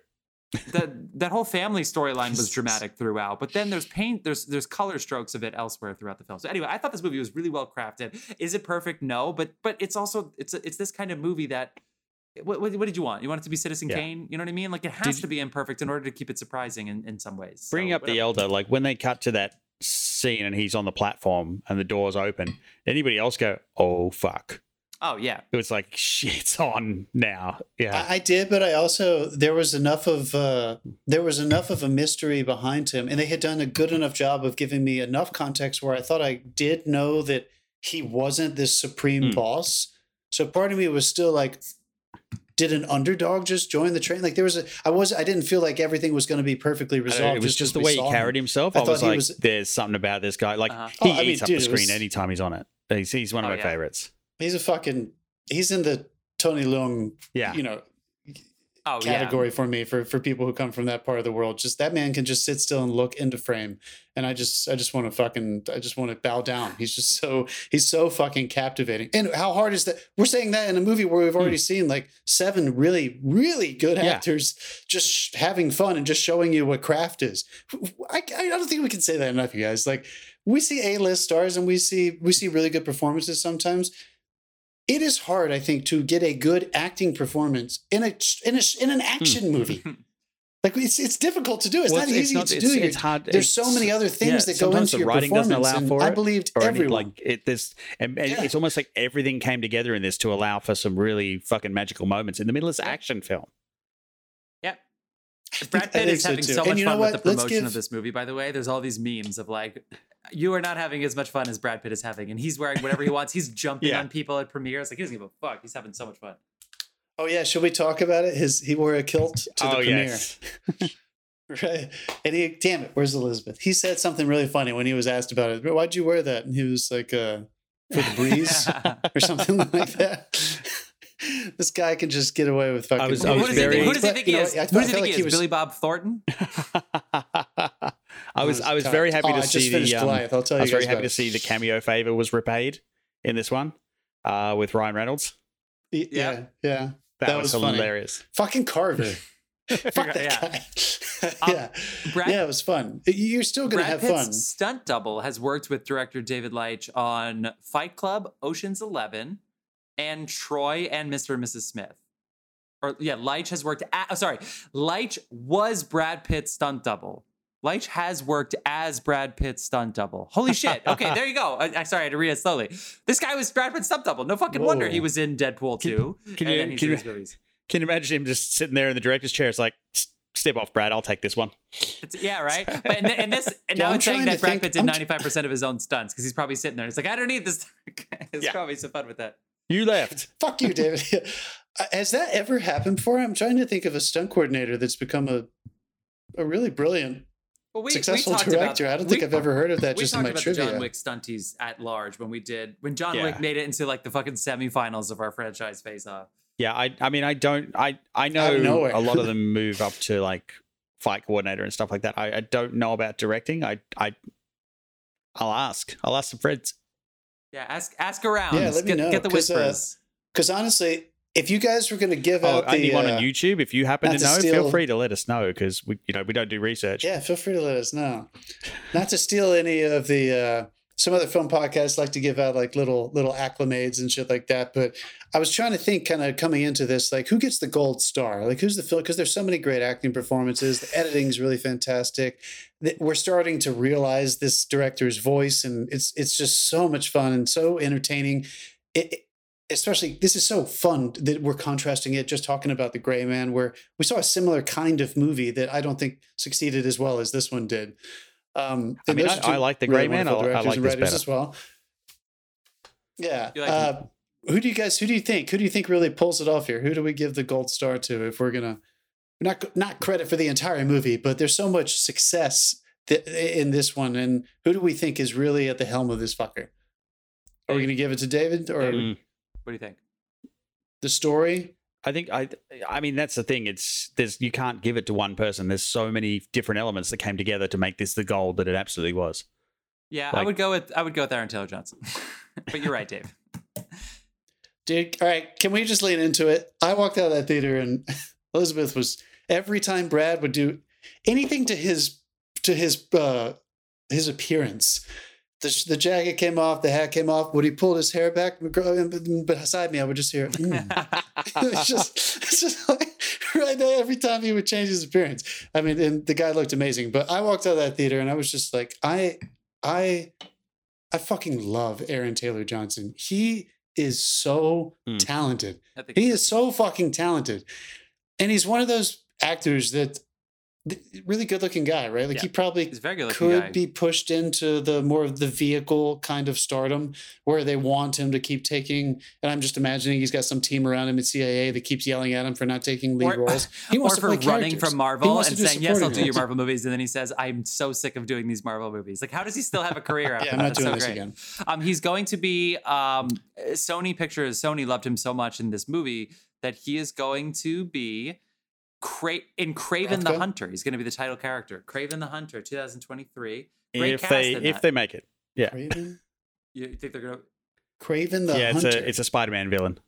that that whole family storyline was dramatic throughout, but then there's paint, there's there's color strokes of it elsewhere throughout the film. So anyway, I thought this movie was really well crafted. Is it perfect? No, but but it's also it's a, it's this kind of movie that. What, what, what did you want? You want it to be Citizen Yeah. Kane? You know what I mean? Like it has Did- to be imperfect in order to keep it surprising in, in some ways. Bring So, up the elder, like when they cut to that scene and he's on the platform and the doors open. Anybody else go, oh fuck? Oh yeah, It was like shit's on now. Yeah, I, I did, but I also there was enough of uh, there was enough of a mystery behind him, and they had done a good enough job of giving me enough context where I thought I did know that he wasn't this supreme Hmm. boss. So part of me was still like, did an underdog just join the train? Like there was a I was I didn't feel like everything was going to be perfectly I don't know, resolved. it was just as the way he saw him. carried himself. I I, was like, was- there's something about this guy. Like Uh-huh. he Oh, I mean, eats up dude, the screen was- anytime he's on it. He's, he's one of Oh, my yeah. favorites. He's a fucking he's in the Tony Leung Yeah, you know oh yeah. category for me for for people who come from that part of the world. Just that man can just sit still and look into frame, and I just I just want to fucking I just want to bow down. He's just so he's so fucking captivating. And how hard is that? We're saying that in a movie where we've already seen like seven really really good Hmm. Yeah. actors just having fun and just showing you what craft is. I I don't think we can say that enough, you guys. Like we see A list stars and we see we see really good performances sometimes it is hard, I think, to get a good acting performance in a in a in an action movie. Like it's it's difficult to do. It's Hmm. Well, not easy to it's, do. It's hard. There's so it's- many other things yeah, that go into the your writing doesn't performance. allow and for I believed or any, everyone. like it this and, and Yeah. it's almost like everything came together in this to allow for some really fucking magical moments in the middle of this action film Yep. Brad Pitt is having too. so much fun with the promotion give- of this movie, by the way. There's all these memes of like, you are not having as much fun as Brad Pitt is having. And he's wearing whatever he wants. He's jumping Yeah. on people at premieres. Like, he doesn't give a fuck. He's having so much fun. oh yeah, should we talk about it? His he wore a kilt to the oh premiere. yes Right. And he, damn it, where's Elizabeth? He said something really funny when he was asked about it. Why'd you wear that? And he was like, uh, for the breeze or something like that. this guy can just get away with fucking. I was- Who does he very- think, who does he think you he know, is? I Who does he think like he is? was- Billy Bob Thornton? I was I was very happy Oh, to I see finished the um, Goliath. I'll tell I was very happy about to see the cameo favor was repaid in this one uh, with Ryan Reynolds. Y- Yeah. Yeah, yeah. That, That was, was funny. hilarious. Fucking Carver. Fuck that Yeah. guy. Um, yeah, Brad, yeah, it was fun. You're still gonna Brad have Pitt's fun. stunt double has worked with director David Leitch on Fight Club, Ocean's Eleven, and Troy and Mr. and Mrs. Smith. Or yeah, Leitch has worked. At, oh, sorry, Leitch was Brad Pitt's stunt double. Leitch has worked as Brad Pitt's stunt double. Holy shit! Okay, there you go. I, I sorry, I had to read it slowly. This guy was Brad Pitt's stunt double. No fucking wonder he was in Deadpool Can- 2. can and you- can you- Can you imagine him just sitting there in the director's chair? It's like, step off, Brad. I'll take this one. It's, yeah, right. But and, and this and Yeah, now I'm it's saying trying that to Brad think- Pitt did I'm- ninety five percent of his own stunts because he's probably sitting there. It's like I don't need this. it's Yeah. probably so fun with that. You left. Fuck you, David. Uh, has that ever happened before? I'm trying to think of a stunt coordinator that's become a a really brilliant, Well, we, successful we director. About, I don't think we, I've ever heard of that just in talked my about trivia. the John Wick stunties at large when we did when John Yeah. Wick made it into like the fucking semifinals of our franchise face off. Yeah, I I mean I don't I I know of nowhere. a lot of them move up to like fight coordinator and stuff like that. I, I don't know about directing. I I I'll ask. I'll ask some friends. Yeah, ask ask around. Yeah, let me get, know, get the 'cause, uh, whispers. Because honestly, if you guys were going to give Oh, out the anyone uh, on YouTube, if you happen to to know, steal- feel free to let us know because we you know we don't do research. Yeah, feel free to let us know. Not to steal any of the uh some other film podcasts like to give out like little little acclimates and shit like that, but I was trying to think kind of coming into this like who gets the gold star? Like who's the film because there's so many great acting performances, the editing's really fantastic. We're starting to realize this director's voice and it's it's just so much fun and so entertaining. It, especially this is so fun that we're contrasting it just talking about the gray man where we saw a similar kind of movie that i don't think succeeded as well as this one did um I and mean, I- I like The Gray Man. wonderful I- I like this better. as well yeah like uh, who do you guys who do you think who do you think really pulls it off here who do we give the gold star to if we're gonna not not credit for the entire movie but there's so much success th- in this one and who do we think is really at the helm of this fucker are we gonna give it to david or Mm. What do you think? the story I think I I mean that's the thing. It's there's you can't give it to one person. There's so many different elements that came together to make this the gold that it absolutely was. Yeah, I would go with I would go with Aaron Taylor Johnson. but you're right, Dave. Dude, all right, can we just lean into it? I walked out of that theater and Elizabeth was every time Brad would do anything to his to his uh his appearance. The, the jacket came off, the hat came off. When he pulled his hair back beside me, I would just hear, mm. it's just, it's just like right there every time he would change his appearance. I mean, and the guy looked amazing. But I walked out of that theater and I was just like, I, I, I fucking love Aaron Taylor Johnson. He is so Mm. talented. He is so fucking talented. And he's one of those actors that th- really good looking guy, right? Like Yeah. he probably he's a very good could guy. be pushed into the more of the vehicle kind of stardom where they want him to keep taking and i'm just imagining he's got some team around him at cia that keeps yelling at him for not taking lead Or- roles he wants or to for running characters. from Marvel and saying, "Yes, I'll do your. Marvel movies," and then he says, "I'm so sick of doing these Marvel movies." Like, how does he still have a career? After yeah i'm not It's doing so this great. again Um, he's going to be um, Sony Pictures. Sony loved him so much in this movie that he is going to be Cra- in Kraven the Rothko? Hunter. He's going to be the title character, Kraven the Hunter, 2023. Great if cast they in if they make it, yeah, Kraven You think they're gonna? Kraven the yeah, it's hunter a it's a Spider-Man villain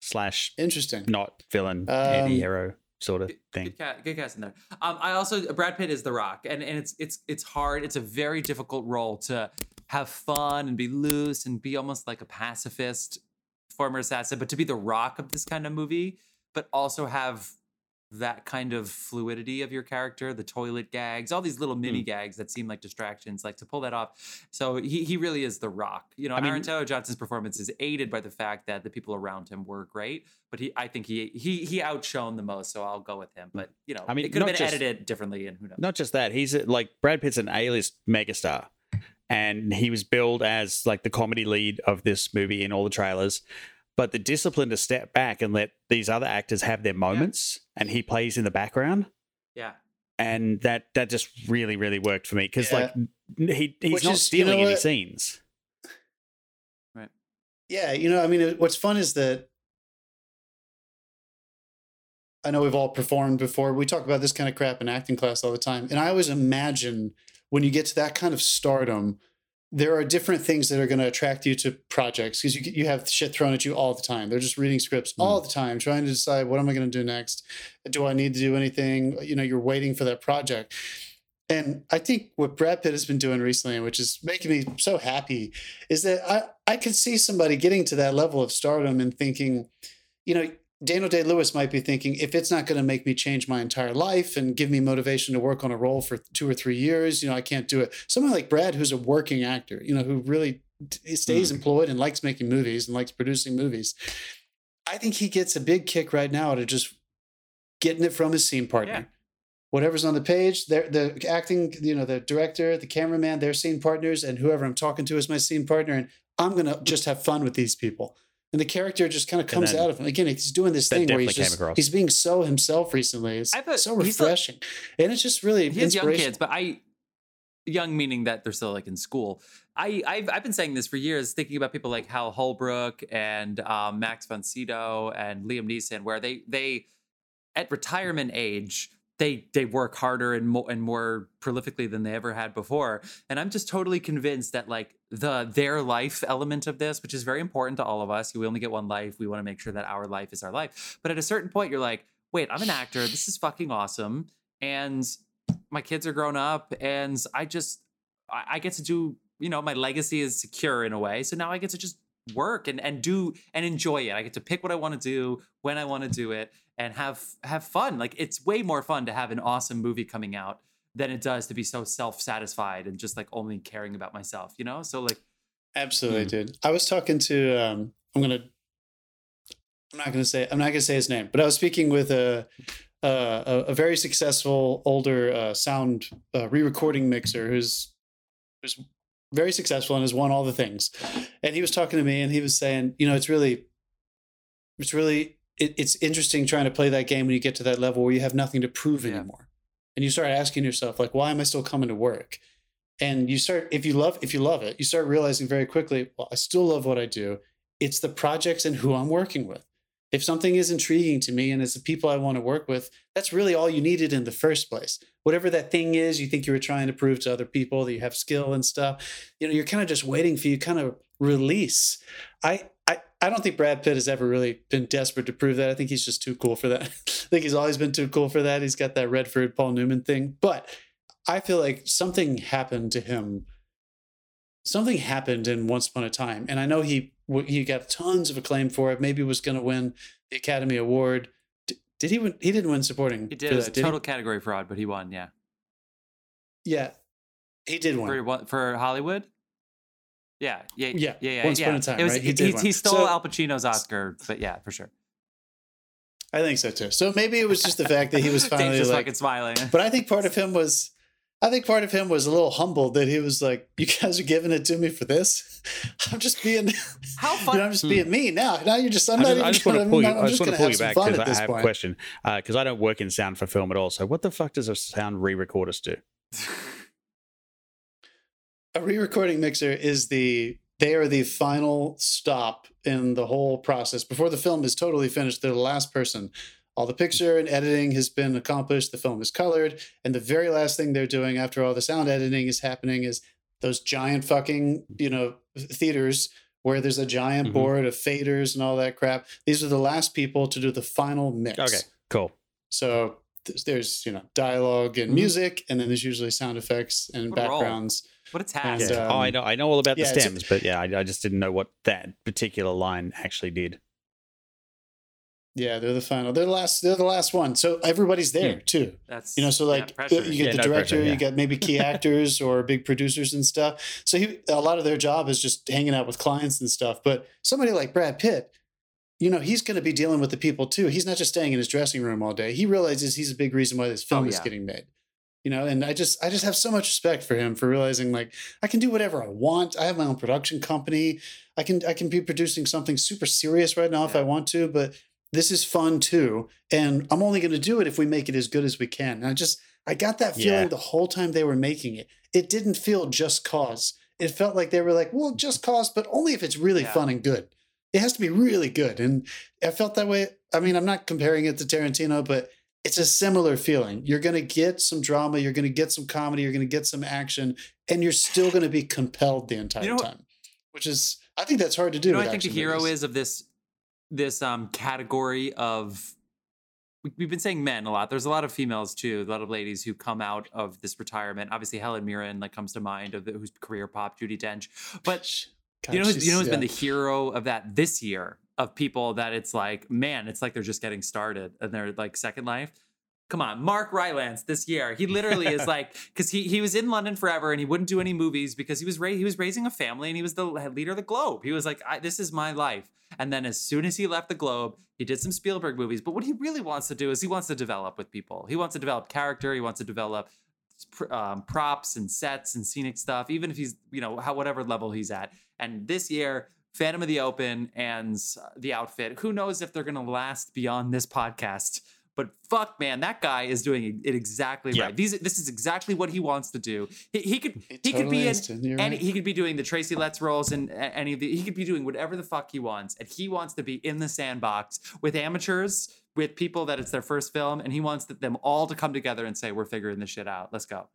slash interesting not villain Um, anti-hero sort of thing. Good, ca- good cast in there. Um, I also Brad Pitt is The Rock, and and it's it's it's hard. It's a very difficult role to have fun and be loose and be almost like a pacifist former assassin, but to be The Rock of this kind of movie, but also have that kind of fluidity of your character, the toilet gags, all these little Hmm. mini gags that seem like distractions, like to pull that off. So he he really is the rock. You know, I mean- Aaron Taylor Johnson's performance is aided by the fact that the people around him were great, but he I think he he he outshone the most, so I'll go with him. But you know, I mean, it could have been just- edited differently, and who knows? Not just that, he's a, like Brad Pitt's an A-list megastar, and he was billed as like the comedy lead of this movie in all the trailers. But the discipline to step back and let these other actors have their moments, and he plays in the background, Yeah, and that that just really really worked for me because Yeah. like he he's Which not is- you know stealing any what? scenes. Yeah, you know, I mean, what's fun is that I know we've all performed before. We talk about this kind of crap in acting class all the time. And I always imagine when you get to that kind of stardom, there are different things that are going to attract you to projects because you, you have shit thrown at you all the time. They're just reading scripts hmm. all the time, trying to decide what am I going to do next? Do I need to do anything? Uh, you know, you're waiting for that project. And I think what Brad Pitt has been doing recently, which is making me so happy, is that I, I could see somebody getting to that level of stardom and thinking, you know, Daniel Day Lewis might be thinking, if it's not going to make me change my entire life and give me motivation to work on a role for two or three years, you know, I can't do it. Someone like Brad, who's a working actor, you know, who really stays mm. employed and likes making movies and likes producing movies, I think he gets a big kick right now out of just getting it from his scene partner. Yeah. Whatever's on the page, the acting, you know, the director, the cameraman, they're scene partners, and whoever I'm talking to is my scene partner. And I'm gonna just have fun with these people. And the character just kind of comes then- out of him. Again, he's doing this thing where he's just he's being so himself recently. It's I bet so he's like- refreshing. and it's just really he has young kids, but I young meaning that they're still like in school. I I've, I've been saying this for years, thinking about people like Hal Holbrook and um, Max von Sydow and Liam Neeson, where they they at retirement age they they work harder and more and more prolifically than they ever had before. And I'm just totally convinced that like the their life element of this, which is very important to all of us, we only get one life. We want to make sure that our life is our life. But at a certain point, you're like, wait, I'm an actor. This is fucking awesome, and my kids are grown up, and I just I, I get to do. You know, my legacy is secure in a way. So now I get to just work and and do and enjoy it. I get to pick what I want to do when I want to do it and have have fun. Like it's way more fun to have an awesome movie coming out than it does to be so self-satisfied and just like only caring about myself, you know? So like Absolutely, Mm. dude. I was talking to um I'm gonna I'm not gonna say I'm not gonna say his name, but I was speaking with a a, a, a very successful older uh, sound uh, re-recording mixer who's who's very successful and has won all the things. And he was talking to me and he was saying, you know, it's really it's really it, it's interesting trying to play that game when you get to that level where you have nothing to prove Yeah. anymore. And you start asking yourself, like, why am I still coming to work? and you start if you love if you love it you start realizing very quickly well i still love what i do it's the projects and who i'm working with if something is intriguing to me and it's the people i want to work with that's really all you needed in the first place whatever that thing is you think you were trying to prove to other people that you have skill and stuff you know you're kind of just waiting for you kind of release i i I don't think Brad Pitt has ever really been desperate to prove that. I think he's just too cool for that. I think he's always been too cool for that. He's got that Redford Paul Newman thing. But I feel like something happened to him. Something happened in Once Upon a Time, and I know he he got tons of acclaim for it. Maybe was going to win the Academy Award. D- did he win? He didn't win supporting. He did. It was that, a total category fraud, but he won. Yeah, Yeah, he did win. for for Hollywood. Yeah, yeah, Yeah, yeah, yeah. Once yeah. Upon a Time, It was, right? He he, did he, stole So- Al Pacino's Oscar, but yeah, for sure. I think so too. So maybe it was just the fact that he was finally just like. fucking smiling. But I think part of him was, I think part of him was a little humbled that he was like, "You guys are giving it to me for this. I'm just being, How you know, I'm just being hmm. me now. Now you're just, I'm I not just, even I just gonna, want to pull you. I'm I just just want gonna pull you back because I this have a question. Uh, because I don't work in sound for film at all. So what the fuck does a sound re-recordist do? A re-recording mixer is the they are the final stop in the whole process before the film is totally finished. They're the last person. All the picture and editing has been accomplished. The film is colored, and the very last thing they're doing after all the sound editing is happening is those giant fucking you know theaters where there's a giant Mhm. board of faders and all that crap. These are the last people to do the final mix. Okay, cool. So th- there's you know dialogue and Mhm. music, and then there's usually sound effects and What backgrounds. what a task! And, uh, oh, I know. I know all about yeah, the stems, but yeah, I, I just didn't know what that particular line actually did. Yeah, they're the final. They're the last. They're the last one. So everybody's hmm. there too. That's You know, so like pressure. you get Yeah, the no director, pressure, yeah. you get maybe key actors or big producers and stuff. So he, a lot of their job is just hanging out with clients and stuff. But somebody like Brad Pitt, you know, he's going to be dealing with the people too. He's not just staying in his dressing room all day. He realizes he's a big reason why this oh, film Oh, is getting made. You know, and I just, I just have so much respect for him for realizing like I can do whatever I want. I have my own production company. I can, I can be producing something super serious right now if I want to, but this is fun too. And I'm only going to do it if we make it as good as we can. And I just, I got that feeling Yeah. the whole time they were making it. It didn't feel just cause. It felt like they were like, well, just cause, but only if it's really Yeah. fun and good. It has to be really good. And I felt that way. I mean, I'm not comparing it to Tarantino, but it's a similar feeling. You're going to get some drama, you're going to get some comedy, you're going to get some action, and you're still going to be compelled the entire You know time, which is, I think that's hard to do. You know, what I think the hero movies. is of this this um category of we- we've been saying men a lot. There's a lot of females too, a lot of ladies who come out of this retirement. Obviously, Helen Mirren like comes to mind of the, whose career pop, Judi Dench. But God, you know, you know who's been the hero of that this year of people that it's like, man, it's like they're just getting started and they're like second life. Come on, Mark Rylance this year. He literally is like because he he was in London forever and he wouldn't do any movies because he was ra- he was raising a family and he was the leader of the Globe. He was like, I, this is my life. And then as soon as he left the Globe, he did some Spielberg movies. But what he really wants to do is he wants to develop with people. He wants to develop character. He wants to develop um, props and sets and scenic stuff, even if he's, you know, how, whatever level he's at. And this year, Phantom of the Open and uh, the outfit, who knows if they're going to last beyond this podcast. But fuck, man, that guy is doing it exactly Yeah. right. These, this is exactly what he wants to do. He, he could, He he, could be in, is, Tim, you're and right. he could be doing the Tracy Letts roles and any of the. He could be doing whatever the fuck he wants, and he wants to be in the sandbox with amateurs, with people that it's their first film, and he wants them all to come together and say, "We're figuring this shit out. Let's go."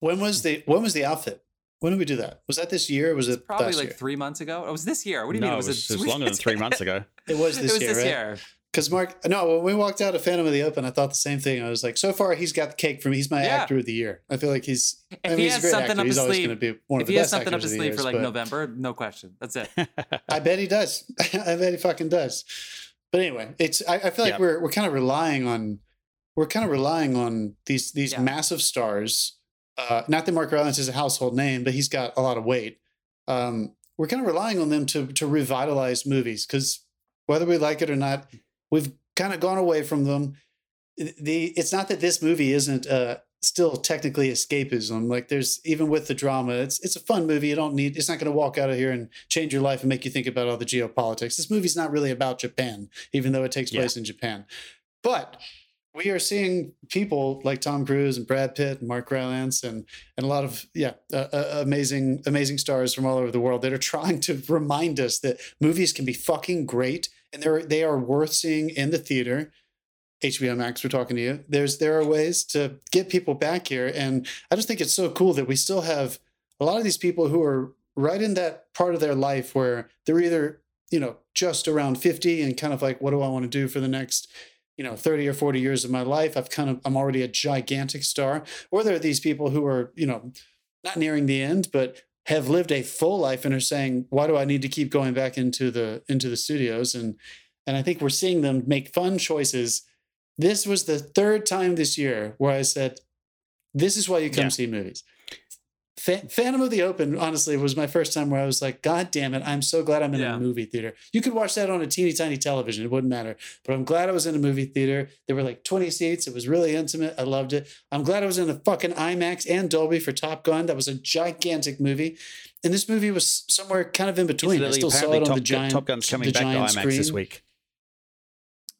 When was the when was the outfit? When did we do that? Was that this year? Or was it Probably last like year? three months ago. Oh, it was this year. What do you no, mean? it was, a- it was longer than three months ago. It was this it was year, this right? year. Because Mark, no, when we walked out of Phantom of the Open, I thought the same thing. I was like, so far he's got the cake for me. He's my Yeah. actor of the year. I feel like he's. If I mean, he he's a great something actor. up He's his always sleeve, going to be one If of he the has best something up actors his of the sleeve for like but November, no question. That's it. I bet he does. I bet he fucking does. But anyway, it's. I, I feel like Yeah. we're we're kind of relying on, we're kind of relying on these these Yeah. massive stars. Uh, not that Mark Rylance is a household name, but he's got a lot of weight. Um, we're kind of relying on them to to revitalize movies because whether we like it or not, we've kind of gone away from them. The it's not that this movie isn't uh, still technically escapism. Like there's even with the drama, it's it's a fun movie. You don't need. It's not going to walk out of here and change your life and make you think about all the geopolitics. This movie's not really about Japan, even though it takes Yeah. place in Japan. But we are seeing people like Tom Cruise and Brad Pitt and Mark Rylance and and a lot of yeah uh, uh, amazing amazing stars from all over the world that are trying to remind us that movies can be fucking great and they're they are worth seeing in the theater. HBO Max, we're talking to you. There's there are ways to get people back here, and I just think it's so cool that we still have a lot of these people who are right in that part of their life where they're either you know, just around 50 and kind of like, what do I want to do for the next, you know, 30 or 40 years of my life? I've kind of, I'm already a gigantic star. Or there are these people who are, you know, not nearing the end, but have lived a full life and are saying, why do I need to keep going back into the, into the studios? And, and I think we're seeing them make fun choices. This was the third time this year where I said, this is why you come Yeah. see movies. Fa- Phantom of the Open, honestly, was my first time where I was like, God damn it, I'm so glad I'm in Yeah. a movie theater. You could watch that on a teeny tiny television, it wouldn't matter. But I'm glad I was in a movie theater. There were like 20 seats. It was really intimate. I loved it. I'm glad I was in a fucking IMAX and Dolby for Top Gun. That was a gigantic movie. And this movie was somewhere kind of in between. I still saw it on Top, the Gun- giant Top Gun's coming back to IMAX this week.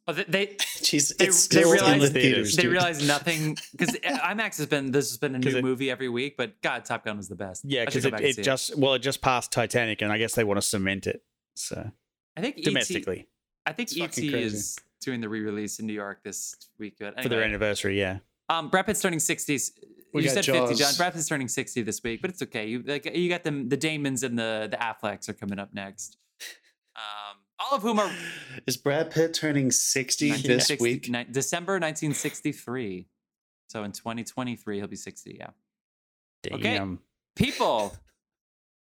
Oh, they, they Jeez, They- it's they still in the theaters. they dude. realize nothing because IMAX has been this has been a new it- movie every week, but God, Top Gun was the best. Yeah, because it, it just well, it just passed Titanic, and I guess they want to cement it. So I think ET, domestically I think It's ET is doing the re-release in New York this week. But for their anniversary, yeah. um, Brad Pitt's turning sixty. We you said fifty, Jaws. John. Brad Pitt's turning sixty this week, but it's okay. You like you got them. The Damons and the the Afflecks are coming up next. Um, all of whom are Is Brad Pitt turning 60 this week? ni- December nineteen sixty three. So in twenty twenty three, he'll be sixty. Yeah. Okay. People,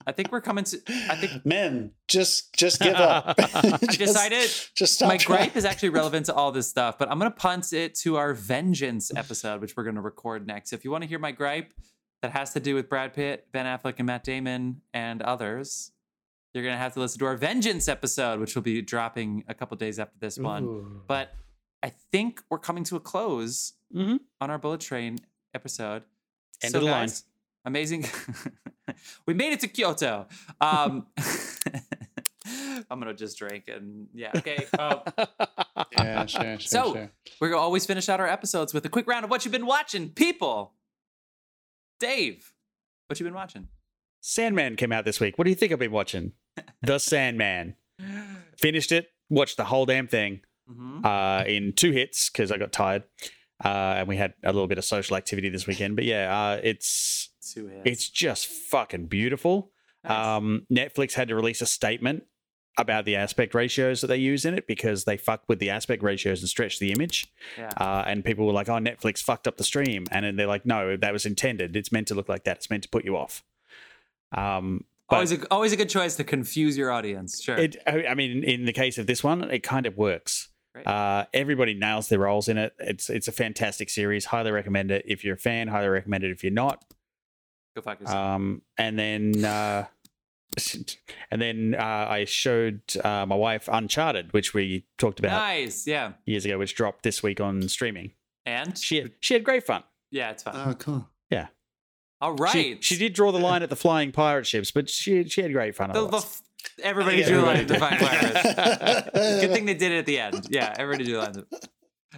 I think we're coming to. I think Men, just just give up. Just- decided Just stop. my trying. gripe is actually relevant to all this stuff, but I'm going to punt it to our vengeance episode, which we're going to record next. If you want to hear my gripe that has to do with Brad Pitt, Ben Affleck, and Matt Damon, and others, you're going to have to listen to our vengeance episode, which will be dropping a couple days after this one. Ooh. But I think we're coming to a close Mhm. on our Bullet Train episode. End so of the line. amazing. we made it to Kyoto. Um, I'm gonna just drink and yeah. Okay. Um, yeah, sure, sure, So- sure. we're gonna always finish out our episodes with a quick round of what you've been watching, people. Dave, what you been watching? Sandman came out this week. What do you think I've been watching? The Sandman. Finished it. Watched the whole damn thing Mhm. uh, in two hits because I got tired, uh, and we had a little bit of social activity this weekend. But yeah, uh, it's Two hits. it's just fucking beautiful. Nice. Um, Netflix had to release a statement about the aspect ratios that they use in it because they fucked with the aspect ratios and stretched the image. yeah. Uh, and people were like, "Oh, Netflix fucked up the stream," and then they're like, "No, that was intended. It's meant to look like that. It's meant to put you off." Um, but always a always a good choice to confuse your audience. Sure. it, I I mean, in the case of this one, it kind of works. Great. Uh, everybody nails their roles in it. It's it's a fantastic series. Highly recommend it if you're a fan. Highly recommend it if you're not. Go fuck yourself. Um, and then uh, and then uh, I showed uh, my wife Uncharted, which we talked about nice. Yeah. years ago, which dropped this week on streaming. And She had, she had great fun. yeah, it's fun. Oh, cool. All right. She, she did draw the line at the flying pirate ships, but she she had great fun. The, the, f- everybody Yeah, drew a line everybody at the did. fine pirates. Good thing they did it at the end. Yeah, everybody drew a line.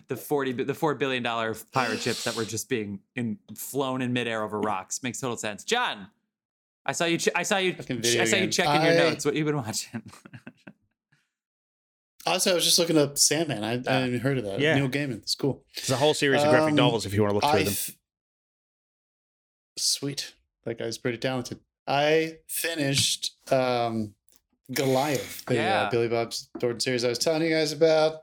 The forty, the four billion dollar pirate ships that were just being in, flown in midair over rocks makes total sense. John, I saw you. Ch- I saw you. Fucking I video saw you game. checking your notes. What you've been watching? Also, I was just looking up Sandman. I, I hadn't even heard of that. Yeah. Neil Gaiman. It's cool. There's a whole series of graphic Um, novels if you want to look through I them. f- Sweet. That guy's pretty talented. I finished um, Goliath, the Yeah. uh, Billy Bob Thornton series I was telling you guys about.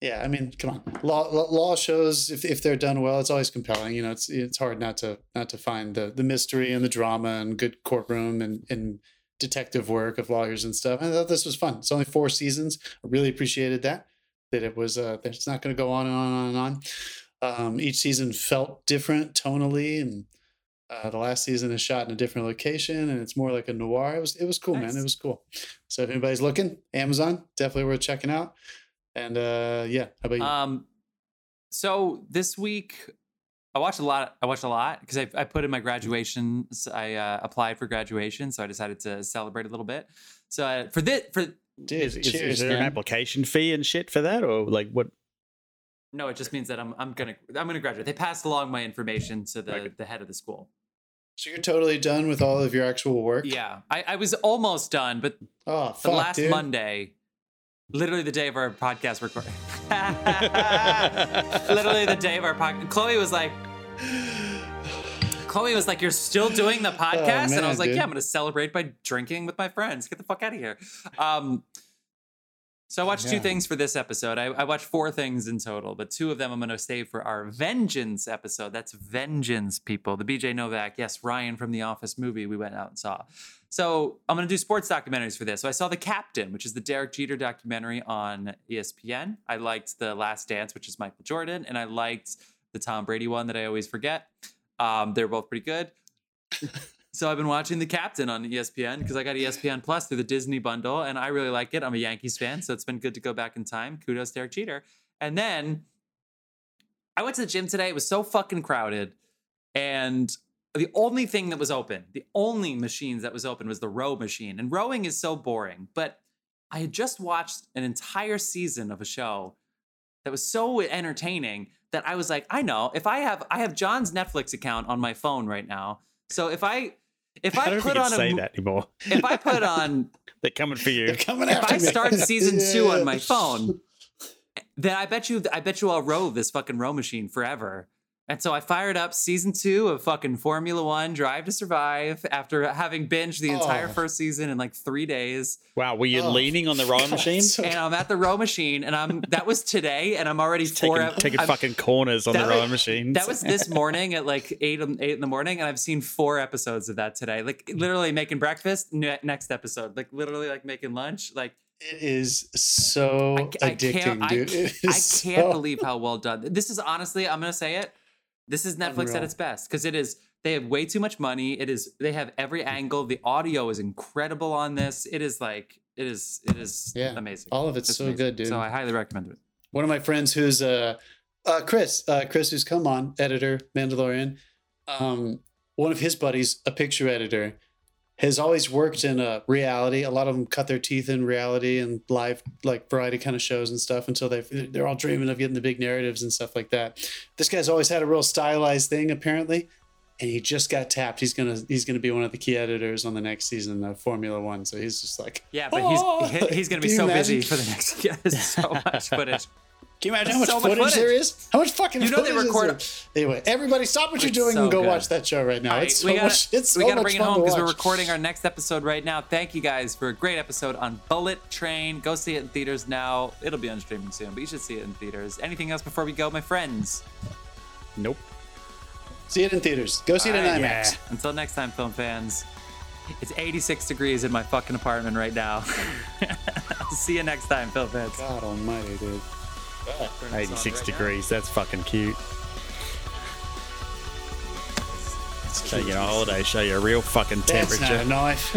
Yeah, I mean, come on. Law, law, law shows if, if they're done well, it's always compelling. You know, it's it's hard not to not to find the the mystery and the drama and good courtroom and and detective work of lawyers and stuff. I thought this was fun. It's only four seasons. I really appreciated that. That it was uh, that it's not going to go on and on and on. Um, each season felt different tonally, and uh, the last season is shot in a different location, and it's more like a noir. It was it was cool, Nice. man. It was cool. So if anybody's looking, Amazon definitely worth checking out. And uh, yeah, how about you? Um, so this week I watched a lot. I watched a lot because I, I put in my graduation. I uh, applied for graduation, so I decided to celebrate a little bit. So uh, for this, for Dude, Is, is, cheers, is there an application fee and shit for that, or like what? no, it just means that I'm I'm gonna I'm gonna graduate. They passed along my information to the Okay. the head of the school. So you're totally done with all of your actual work? Yeah, I, I was almost done, but Oh, the fuck, last dude. Monday, literally the day of our podcast recording, literally the day of our podcast, Chloe was like, Chloe was like, "You're still doing the podcast," and I was like, dude. "Yeah, I'm gonna celebrate by drinking with my friends. Get the fuck out of here." Um, so I watched two things for this episode. I, I watched four things in total, but two of them I'm gonna save for our Vengeance episode. That's Vengeance, people. The BJ Novak, yes, Ryan from the Office movie we went out and saw. So I'm gonna do sports documentaries for this. So I saw The Captain, which is the Derek Jeter documentary on ESPN. I liked The Last Dance, which is Michael Jordan, and I liked the Tom Brady one that I always forget. Um, they're both pretty good. So I've been watching The Captain on ESPN because I got ESPN Plus through the Disney bundle, and I really like it. I'm a Yankees fan, so it's been good to go back in time. Kudos, to Derek Jeter. And then I went to the gym today. It was so fucking crowded, and the only thing that was open, the only machines that was open was the row machine. And rowing is so boring, but I had just watched an entire season of a show that was so entertaining that I was like, I know if I have I have John's Netflix account on my phone right now. So if I if I I, don't put on you a say that anymore. if I put on They're coming for you. They're coming if after I me. start season two on my phone, then I bet you I bet you I'll row this fucking row machine forever. And so I fired up season two of fucking Formula One Drive to Survive after having binged the entire Oh. first season in like three days. Wow, were you Oh, leaning on the rowing God, machine? And I'm at the row machine, and I'm that was today, and I'm already four. taking ep- taking I'm- fucking corners on the that rowing was- machines. That was this morning at like eight in- eight in the morning, and I've seen four episodes of that today. Like literally making breakfast. Next episode, like literally like making lunch. Like It is so I, I addicting, can't. I, dude. It I can't so- believe how well done. This is honestly. I'm gonna say it. This is Netflix at its best because it is. They have way too much money. It is. They have every angle. The audio is incredible on this. It is like. It is. It is Yeah, amazing. all of it's so amazing. good, dude. So I highly recommend it. One of my friends who's uh, uh Chris, uh, Chris who's come on, editor, Mandalorian. Um, one of his buddies, a picture editor, has always worked in a reality. A lot of them cut their teeth in reality and live like variety kind of shows and stuff until they they're all dreaming of getting the big narratives and stuff like that. This guy's always had a real stylized thing apparently, and he just got tapped. He's gonna he's gonna be one of the key editors on the next season of Formula One. So he's just like, Yeah, but Oh! he's he's gonna be so imagine? busy for the next. Yeah, so much footage. Can you imagine how much So much footage, there footage. is? How much fucking You know they footage is record- there? Anyway, everybody, stop what you're doing so and go good. watch that show right now. All right, it's so we gotta, much. It's so we gotta much bring it fun home because we're recording our next episode right now. Thank you guys for a great episode on Bullet Train. Go see it in theaters now. It'll be on streaming soon, but you should see it in theaters. Anything else before we go, my friends? nope. See it in theaters. Go see it in ah, All right, IMAX. Until next time, film fans. It's 86 degrees in my fucking apartment right now. See you next time, film fans. God Almighty, dude. 86 degrees. That's fucking cute. Taking a holiday, show you a real fucking That's not a temperature. knife.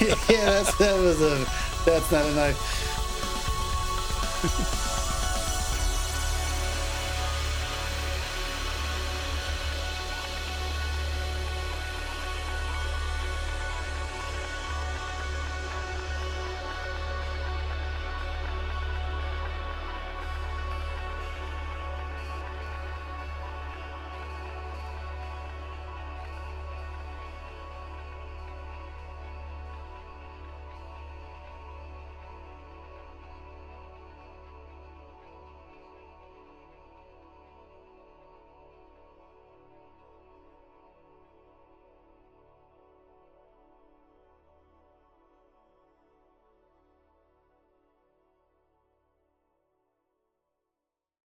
yeah, that's that was a. That's not a knife.